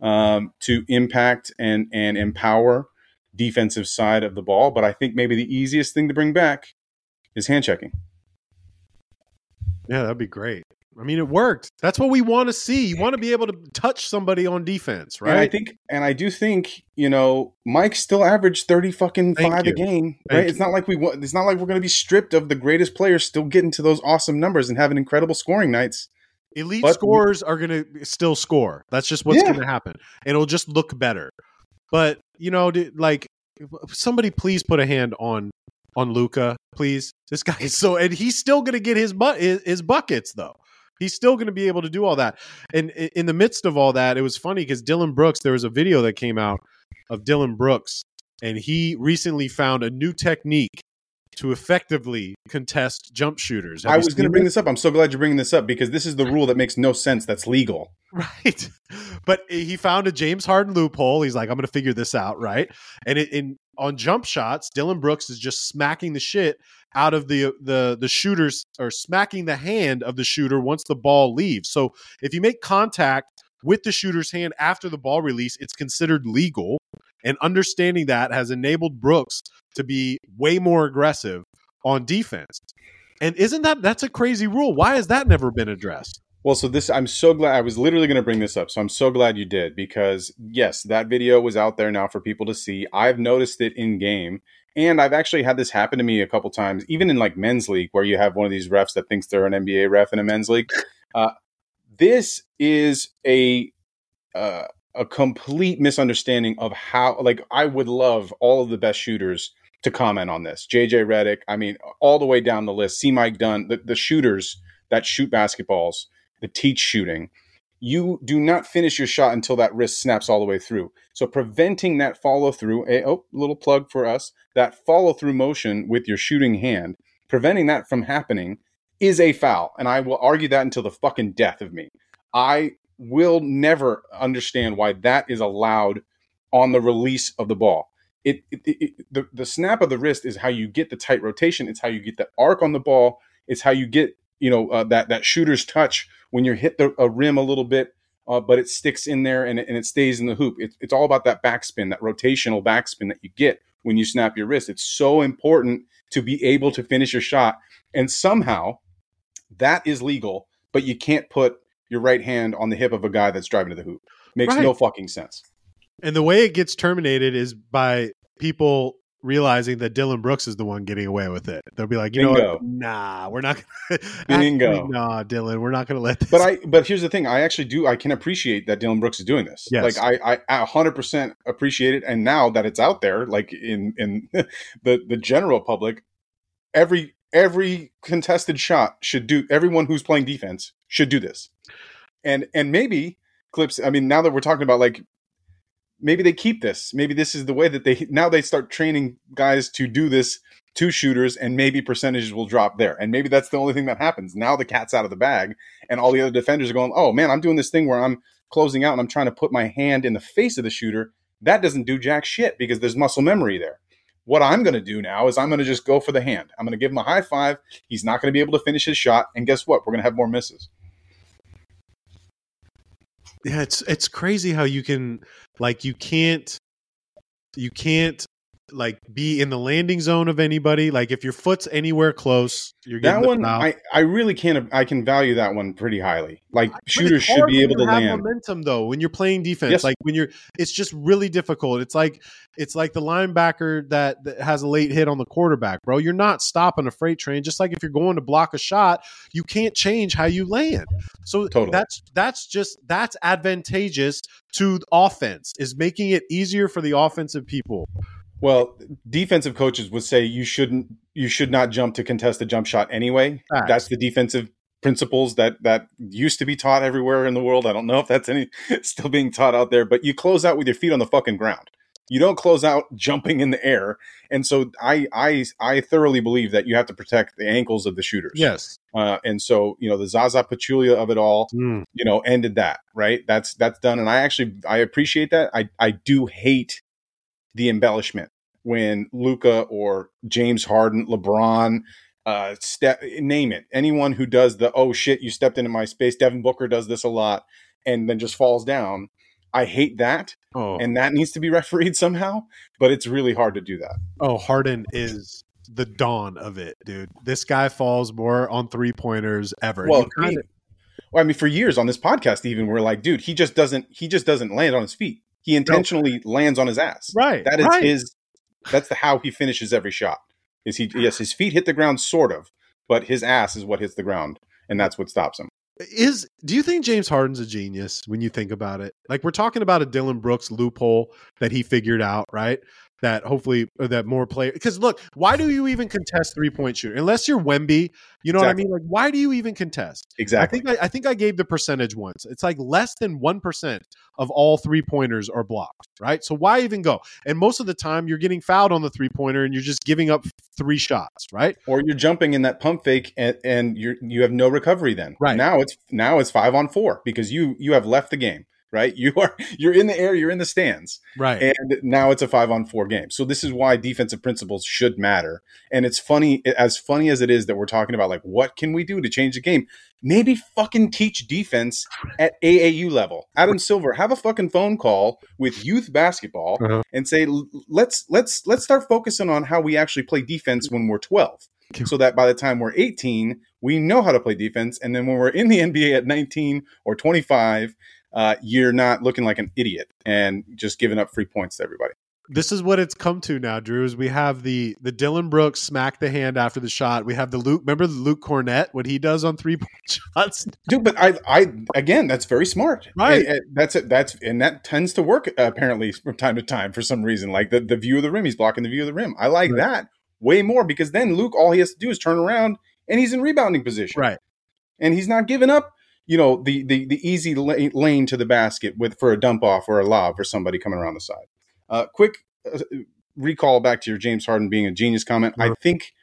um, to impact and and empower defensive side of the ball. But I think maybe the easiest thing to bring back is hand checking. Yeah, that'd be great. I mean, it worked. That's what we want to see. You want to be able to touch somebody on defense, right? And I think, and I do think, you know, Mike still averaged thirty fucking Thank five you. a game, right? Thank it's you. not like we want. It's not like we're going to be stripped of the greatest players still getting to those awesome numbers and having incredible scoring nights. Elite but, scorers are going to still score. That's just what's yeah. going to happen. It'll just look better. But you know, like somebody please put a hand on on Luka, please. This guy is so, and he's still going to get his, bu- his his buckets though. He's still going to be able to do all that. And in the midst of all that, it was funny because Dillon Brooks, there was a video that came out of Dillon Brooks, and he recently found a new technique to effectively contest jump shooters. Have I was going to bring this up. I'm so glad you're bringing this up because this is the rule that makes no sense. That's legal. Right. But he found a James Harden loophole. He's like, I'm going to figure this out. Right. And it, in on jump shots, Dillon Brooks is just smacking the shit out of the the the shooters or smacking the hand of the shooter once the ball leaves. So if you make contact with the shooter's hand after the ball release, it's considered legal. And understanding that has enabled Brooks to be way more aggressive on defense. And isn't that that's a crazy rule? Why has that never been addressed? Well, so this I'm so glad I was literally going to bring this up. So I'm so glad you did because yes, that video was out there now for people to see. I've noticed it in game and I've actually had this happen to me a couple times, even in like men's league, where you have one of these refs that thinks they're an NBA ref in a men's league. Uh, this is a uh, a complete misunderstanding of how. Like, I would love all of the best shooters to comment on this. JJ Redick, I mean, all the way down the list. C. Mike Dunn, the, the shooters that shoot basketballs, the teach shooting. You do not finish your shot until that wrist snaps all the way through. So preventing that follow through, a eh, oh, little plug for us, that follow through motion with your shooting hand, preventing that from happening is a foul. And I will argue that until the fucking death of me. I will never understand why that is allowed on the release of the ball. It, it, it, the, the snap of the wrist is how you get the tight rotation. It's how you get the arc on the ball. It's how you get you know uh, that that shooter's touch when you hit the a rim a little bit, uh, but it sticks in there and it, and it stays in the hoop. It, it's all about that backspin, that rotational backspin that you get when you snap your wrist. It's so important to be able to finish your shot, and somehow that is legal, but you can't put your right hand on the hip of a guy that's driving to the hoop. Makes right. no fucking sense. And the way it gets terminated is by people realizing that Dillon Brooks is the one getting away with it. They'll be like, you Bingo. know, what? nah, we're not going to. Bingo. Nah, Dillon, we're not going to let this. But I, but here's the thing: I actually do. I can appreciate that Dillon Brooks is doing this. Yes. Like I, I, 100 percent appreciate it. And now that it's out there, like in in the the general public, every every contested shot should do. Everyone who's playing defense should do this. And and maybe Clipps. I mean, now that we're talking about like maybe they keep this. Maybe this is the way that they now they start training guys to do this to shooters and maybe percentages will drop there. And maybe that's the only thing that happens. Now the cat's out of the bag and all the other defenders are going, "Oh man, I'm doing this thing where I'm closing out and I'm trying to put my hand in the face of the shooter." That doesn't do jack shit because there's muscle memory there. What I'm going to do now is I'm going to just go for the hand. I'm going to give him a high five. He's not going to be able to finish his shot and guess what? We're going to have more misses. Yeah, it's it's crazy how you can like you can't you can't like be in the landing zone of anybody. Like if your foot's anywhere close, you're getting that one. I I really can't. I can value that one pretty highly. Like shooters should be able to land momentum though when you're playing defense. Yes. Like when you're, it's just really difficult. It's like it's like the linebacker that, that has a late hit on the quarterback, bro. You're not stopping a freight train. Just like if you're going to block a shot, you can't change how you land. So totally. that's that's just that's advantageous to offense. Is making it easier for the offensive people. Well, defensive coaches would say you shouldn't you should not jump to contest a jump shot anyway. That's the defensive principles that that used to be taught everywhere in the world. I don't know if that's any still being taught out there, but you close out with your feet on the fucking ground. You don't close out jumping in the air. And so I I I thoroughly believe that you have to protect the ankles of the shooters. Yes. Uh, and so you know the Zaza Pachulia of it all, mm. you know, ended that right. That's that's done, and I actually I appreciate that. I I do hate the embellishment when Luka or James Harden, LeBron, uh, step, name it, anyone who does the oh shit, you stepped into my space. Devin Booker does this a lot, and then just falls down. I hate that, oh. and that needs to be refereed somehow. But it's really hard to do that. Oh, Harden is the dawn of it, dude. This guy falls more on three pointers ever. Well, well, I mean, for years on this podcast, even we're like, dude, he just doesn't he just doesn't land on his feet he intentionally lands on his ass. Right. That is right. his. That's the how he finishes every shot. Is he? Yes, his feet hit the ground, sort of, but his ass is what hits the ground, and that's what stops him. Is do you think James Harden's a genius when you think about it? Like we're talking about a Dillon Brooks loophole that he figured out, right? That hopefully uh, that more player because look, why do you even contest three point shooter unless you're Wemby? You know exactly. what I mean? Like, why do you even contest? Exactly. I think I, I think I gave the percentage once. It's like less than one percent of all three pointers are blocked, right? So why even go? And most of the time, you're getting fouled on the three pointer, and you're just giving up three shots, right? Or you're jumping in that pump fake, and, and you you have no recovery. Then right now it's now it's five on four because you you have left the game. Right? You are you're in the air, you're in the stands. Right. And now it's a 5 on 4 game. So this is why defensive principles should matter. And it's funny as funny as it is that we're talking about like what can we do to change the game? Maybe fucking teach defense at AAU level. Adam Silver, have a fucking phone call with youth basketball uh-huh. and say let's let's let's start focusing on how we actually play defense when we're 12 so that by the time we're 18, we know how to play defense. And then when we're in the NBA at 19 or 25, uh, you're not looking like an idiot and just giving up free points to everybody. This is what it's come to now, Drew. Is we have the the Dillon Brooks smack the hand after the shot. We have the Luke. Remember the Luke Kornet what he does on three point shots, dude. But I, I again, that's very smart, right? And, and that's it. That's and that tends to work apparently from time to time for some reason. Like the, the view of the rim, he's blocking the view of the rim. I like right. that way more because then Luke, all he has to do is turn around and he's in rebounding position. Right. And he's not giving up, you know, the the, the easy lane to the basket with for a dump off or a lob for somebody coming around the side. Uh, quick uh, recall back to your James Harden being a genius comment. I think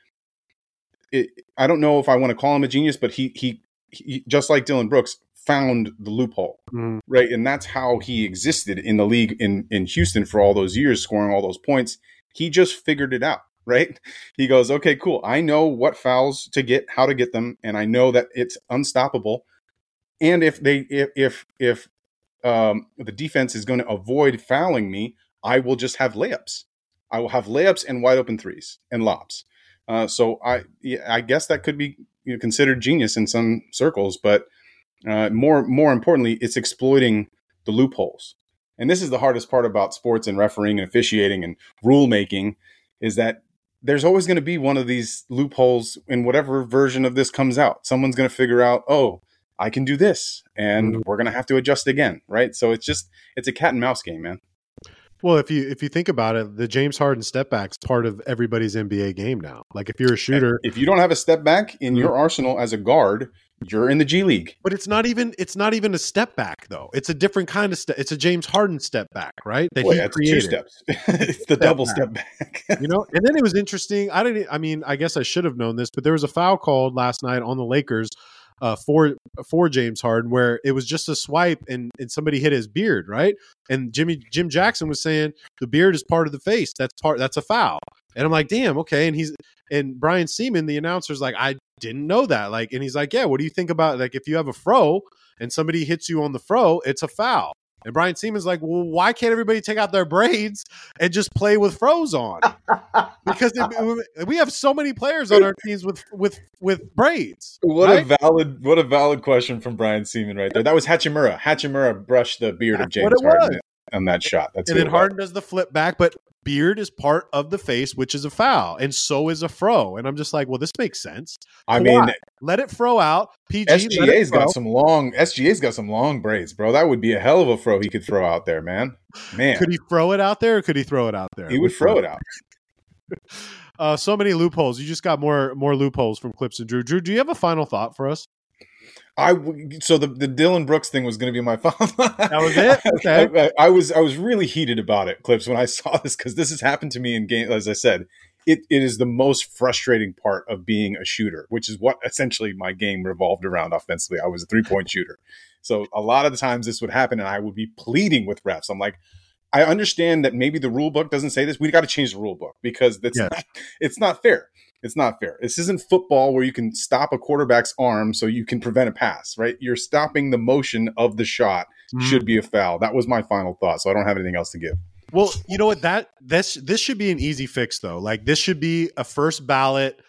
it, I don't know if I want to call him a genius, but he, he, he just like Dillon Brooks found the loophole, mm. right? And that's how he existed in the league in in Houston for all those years, scoring all those points. He just figured it out right? He goes, okay, cool. I know what fouls to get, how to get them, and I know that it's unstoppable. And if they, if if if um, the defense is going to avoid fouling me, I will just have layups. I will have layups and wide open threes and lobs. Uh, so I, I guess that could be you know, considered genius in some circles, but uh, more more importantly, it's exploiting the loopholes. And this is the hardest part about sports and refereeing and officiating and rule making is that there's always going to be one of these loopholes in whatever version of this comes out. Someone's going to figure out, oh, I can do this, and mm-hmm. we're going to have to adjust again, right? So it's just it's a cat and mouse game, man. Well, if you if you think about it, the James Harden step back's part of everybody's NBA game now. Like if you're a shooter, if you don't have a step back in your mm-hmm. arsenal as a guard, you're in the G League. But it's not even it's not even a step back though. It's a different kind of step. It's a James Harden step back, right? That he created. two steps. it's the step double back. step back. you know, and then it was interesting. I didn't. I mean, I guess I should have known this, but there was a foul called last night on the Lakers uh, for for James Harden where it was just a swipe and and somebody hit his beard, right? And Jimmy Jim Jackson was saying the beard is part of the face. That's part. That's a foul. And I'm like, damn, okay. And he's and Brian Sieman, the announcer's like, I didn't know that. Like, and he's like, yeah, what do you think about like if you have a fro and somebody hits you on the fro, it's a foul. And Brian Sieman's like, well, why can't everybody take out their braids and just play with froze on? because it, we have so many players on our teams with with with braids. What right? a valid what a valid question from Brian Sieman right there. That was Hachimura. Hachimura brushed the beard That's of James Harden on that shot. That's and then Harden does the flip back, but beard is part of the face, which is a foul, and so is a fro. And I'm just like, well, this makes sense. I mean, let it fro out. PG SGA's got some long SGA's got some long braids, bro. That would be a hell of a fro he could throw out there, man. Man, could he throw it out there, or could he throw it out there? He would throw it out. uh, so many loopholes. You just got more more loopholes from Clipps and Drew. Drew, do you have a final thought for us? I so the the Dillon Brooks thing was going to be my final. that was it. Okay. I, I, was I was really heated about it, Clipps, when I saw this because this has happened to me in game. As I said, it, it is the most frustrating part of being a shooter, which is what essentially my game revolved around offensively. I was a three point shooter, so a lot of the times this would happen, and I would be pleading with refs. I'm like, I understand that maybe the rule book doesn't say this. We got to change the rule book because that's yes. not, it's not fair. It's not fair. This isn't football where you can stop a quarterback's arm so you can prevent a pass, right? You're stopping the motion of the shot. Mm. Should be a foul. That was my final thought. So I don't have anything else to give. Well, you know what? That this this should be an easy fix though. Like this should be a first ballot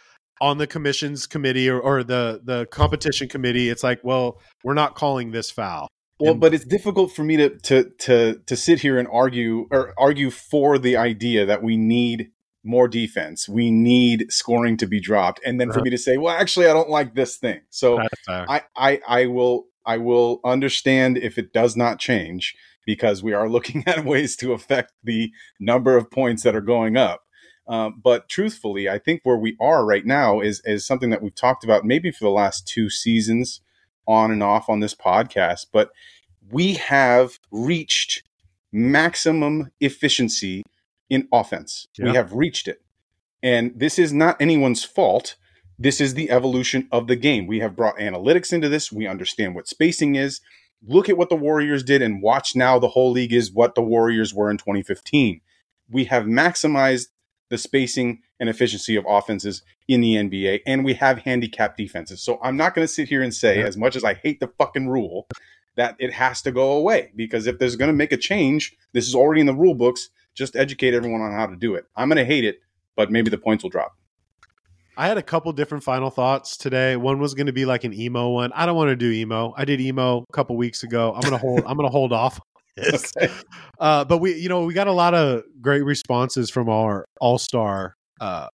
on the commission's committee or, or the the competition committee. It's like, well, we're not calling this foul. Well, and, but it's difficult for me to to to to sit here and argue or argue for the idea that we need more defense. We need scoring to be dropped, and then for me to say, well, actually, I don't like this thing. So I, I I will I will understand if it does not change because we are looking at ways to affect the number of points that are going up. Um, but truthfully, I think where we are right now is is something that we've talked about maybe for the last two seasons, on and off on this podcast. But we have reached maximum efficiency in offense. Yeah. We have reached it. And this is not anyone's fault. This is the evolution of the game. We have brought analytics into this. We understand what spacing is. Look at what the Warriors did and watch now the whole league is what the Warriors were in 2015. We have maximized the spacing and efficiency of offenses in the NBA, and we have handicap defenses. So I'm not going to sit here and say, as much as I hate the fucking rule, that it has to go away because if there's going to make a change, this is already in the rule books. Just educate everyone on how to do it. I'm going to hate it, but maybe the points will drop. I had a couple different final thoughts today. One was going to be like an emo one. I don't want to do emo. I did emo a couple weeks ago. I'm gonna hold. I'm gonna hold off. Okay. Uh, but we, you know, we got a lot of great responses from our All Star uh,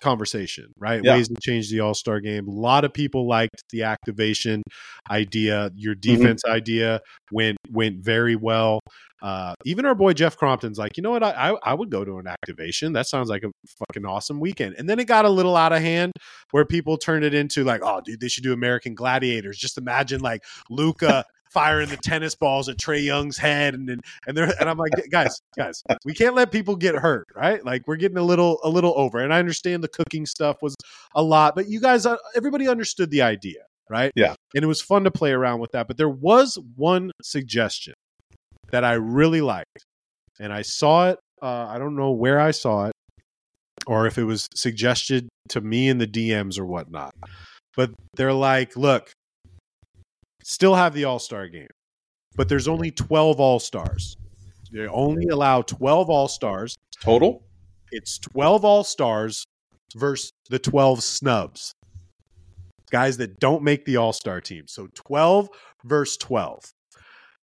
conversation, right? Yeah. Ways to change the All Star game. A lot of people liked the activation idea. Your mm-hmm. defense mm-hmm. idea went went very well. Uh, even our boy Jeff Crompton's like, you know what? I, I, I would go to an activation. That sounds like a fucking awesome weekend. And then it got a little out of hand where people turned it into like, oh, dude, they should do American Gladiators. Just imagine like Luka firing the tennis balls at Trae Young's head, and and and, they're, and I'm like, guys, guys, we can't let people get hurt, right? Like we're getting a little a little over. And I understand the cooking stuff was a lot, but you guys, uh, everybody understood the idea, right? Yeah, and it was fun to play around with that. But there was one suggestion that I really liked, and I saw it. Uh, I don't know where I saw it, or if it was suggested to me in the DMs or whatnot. But they're like, look, still have the All Star game, but there's only 12 All Stars. They only allow 12 All Stars total. It's 12 All Stars versus the 12 snubs, guys that don't make the All Star team. So 12 versus 12.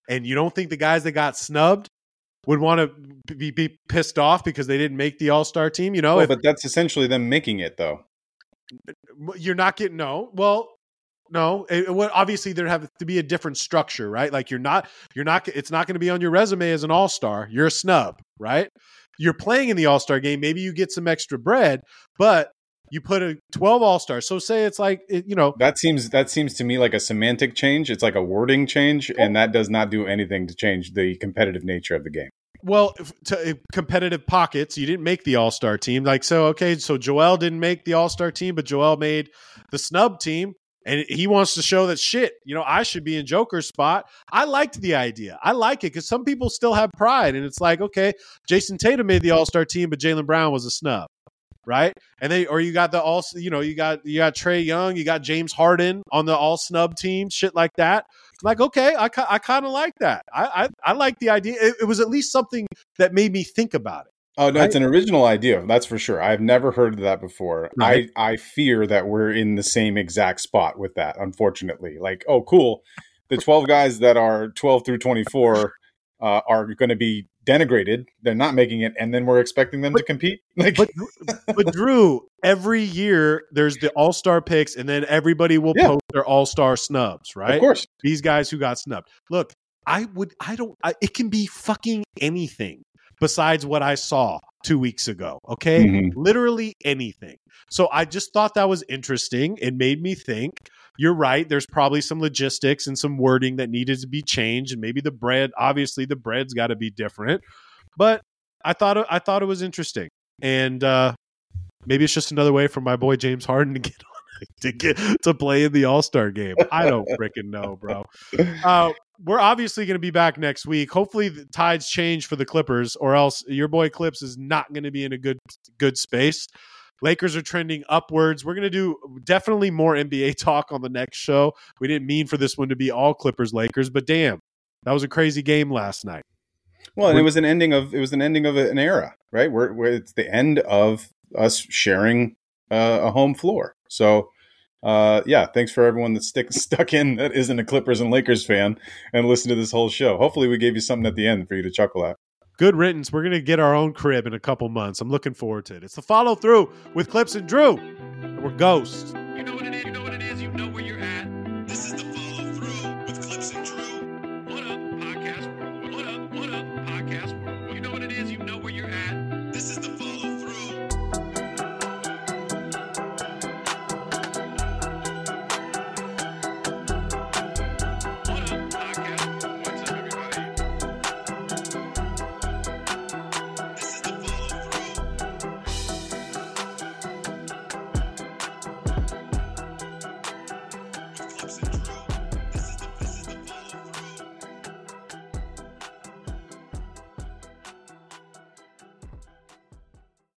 And you don't think the guys that got snubbed would want to be, be pissed off because they didn't make the All Star team? You know, well, if, but that's essentially them making it, though. You're not getting no. Well, no, it, it, obviously there have to be a different structure, right? Like you're not, you're not, it's not going to be on your resume as an all star. You're a snub, right? You're playing in the all star game. Maybe you get some extra bread, but you put a 12 all star. So say it's like, it, you know, that seems, that seems to me like a semantic change. It's like a wording change, and that does not do anything to change the competitive nature of the game well to uh, competitive pockets you didn't make the all-star team like so okay so joel didn't make the all-star team but joel made the snub team and he wants to show that shit, you know, I should be in Joker's spot. I liked the idea. I like it because some people still have pride, and it's like, okay, Jayson Tatum made the All Star team, but Jaylen Brown was a snub, right? And they, or you got the all, you know, you got you got Trae Young, you got James Harden on the All Snub team, shit like that. Like, okay, I, I kind of like that. I, I I like the idea. It, it was at least something that made me think about it. Oh no, it's an original idea. That's for sure. I've never heard of that before. Right. I I fear that we're in the same exact spot with that. Unfortunately, like, oh, cool. The twelve guys that are twelve through twenty four uh, are going to be denigrated. They're not making it, and then we're expecting them but, to compete. Like, but, but Drew, every year there's the All Star picks, and then everybody will yeah. post their All Star snubs. Right? Of course, these guys who got snubbed. Look, I would. I don't. I, it can be fucking anything besides what I saw two weeks ago. Okay. Mm-hmm. Literally anything. So I just thought that was interesting. It made me think. You're right. There's probably some logistics and some wording that needed to be changed. And maybe the bread, obviously, the bread's got to be different. But I thought I thought it was interesting. And uh, maybe it's just another way for my boy James Harden to get on to get to play in the All Star game. I don't freaking know, bro. Uh, we're obviously going to be back next week. Hopefully, the tides change for the Clippers, or else your boy Clipps is not going to be in a good good space. Lakers are trending upwards. We're going to do definitely more NBA talk on the next show. We didn't mean for this one to be all Clippers Lakers, but damn, that was a crazy game last night. Well, and it was an ending of it was an ending of an era, right? Where, where it's the end of us sharing uh, a home floor. So uh, yeah, thanks for everyone that's stick, stuck in that isn't a Clippers and Lakers fan and listen to this whole show. Hopefully, we gave you something at the end for you to chuckle at. Good riddance. We're going to get our own crib in a couple months. I'm looking forward to it. It's the follow through with Clipps and Drew. We're ghosts. You know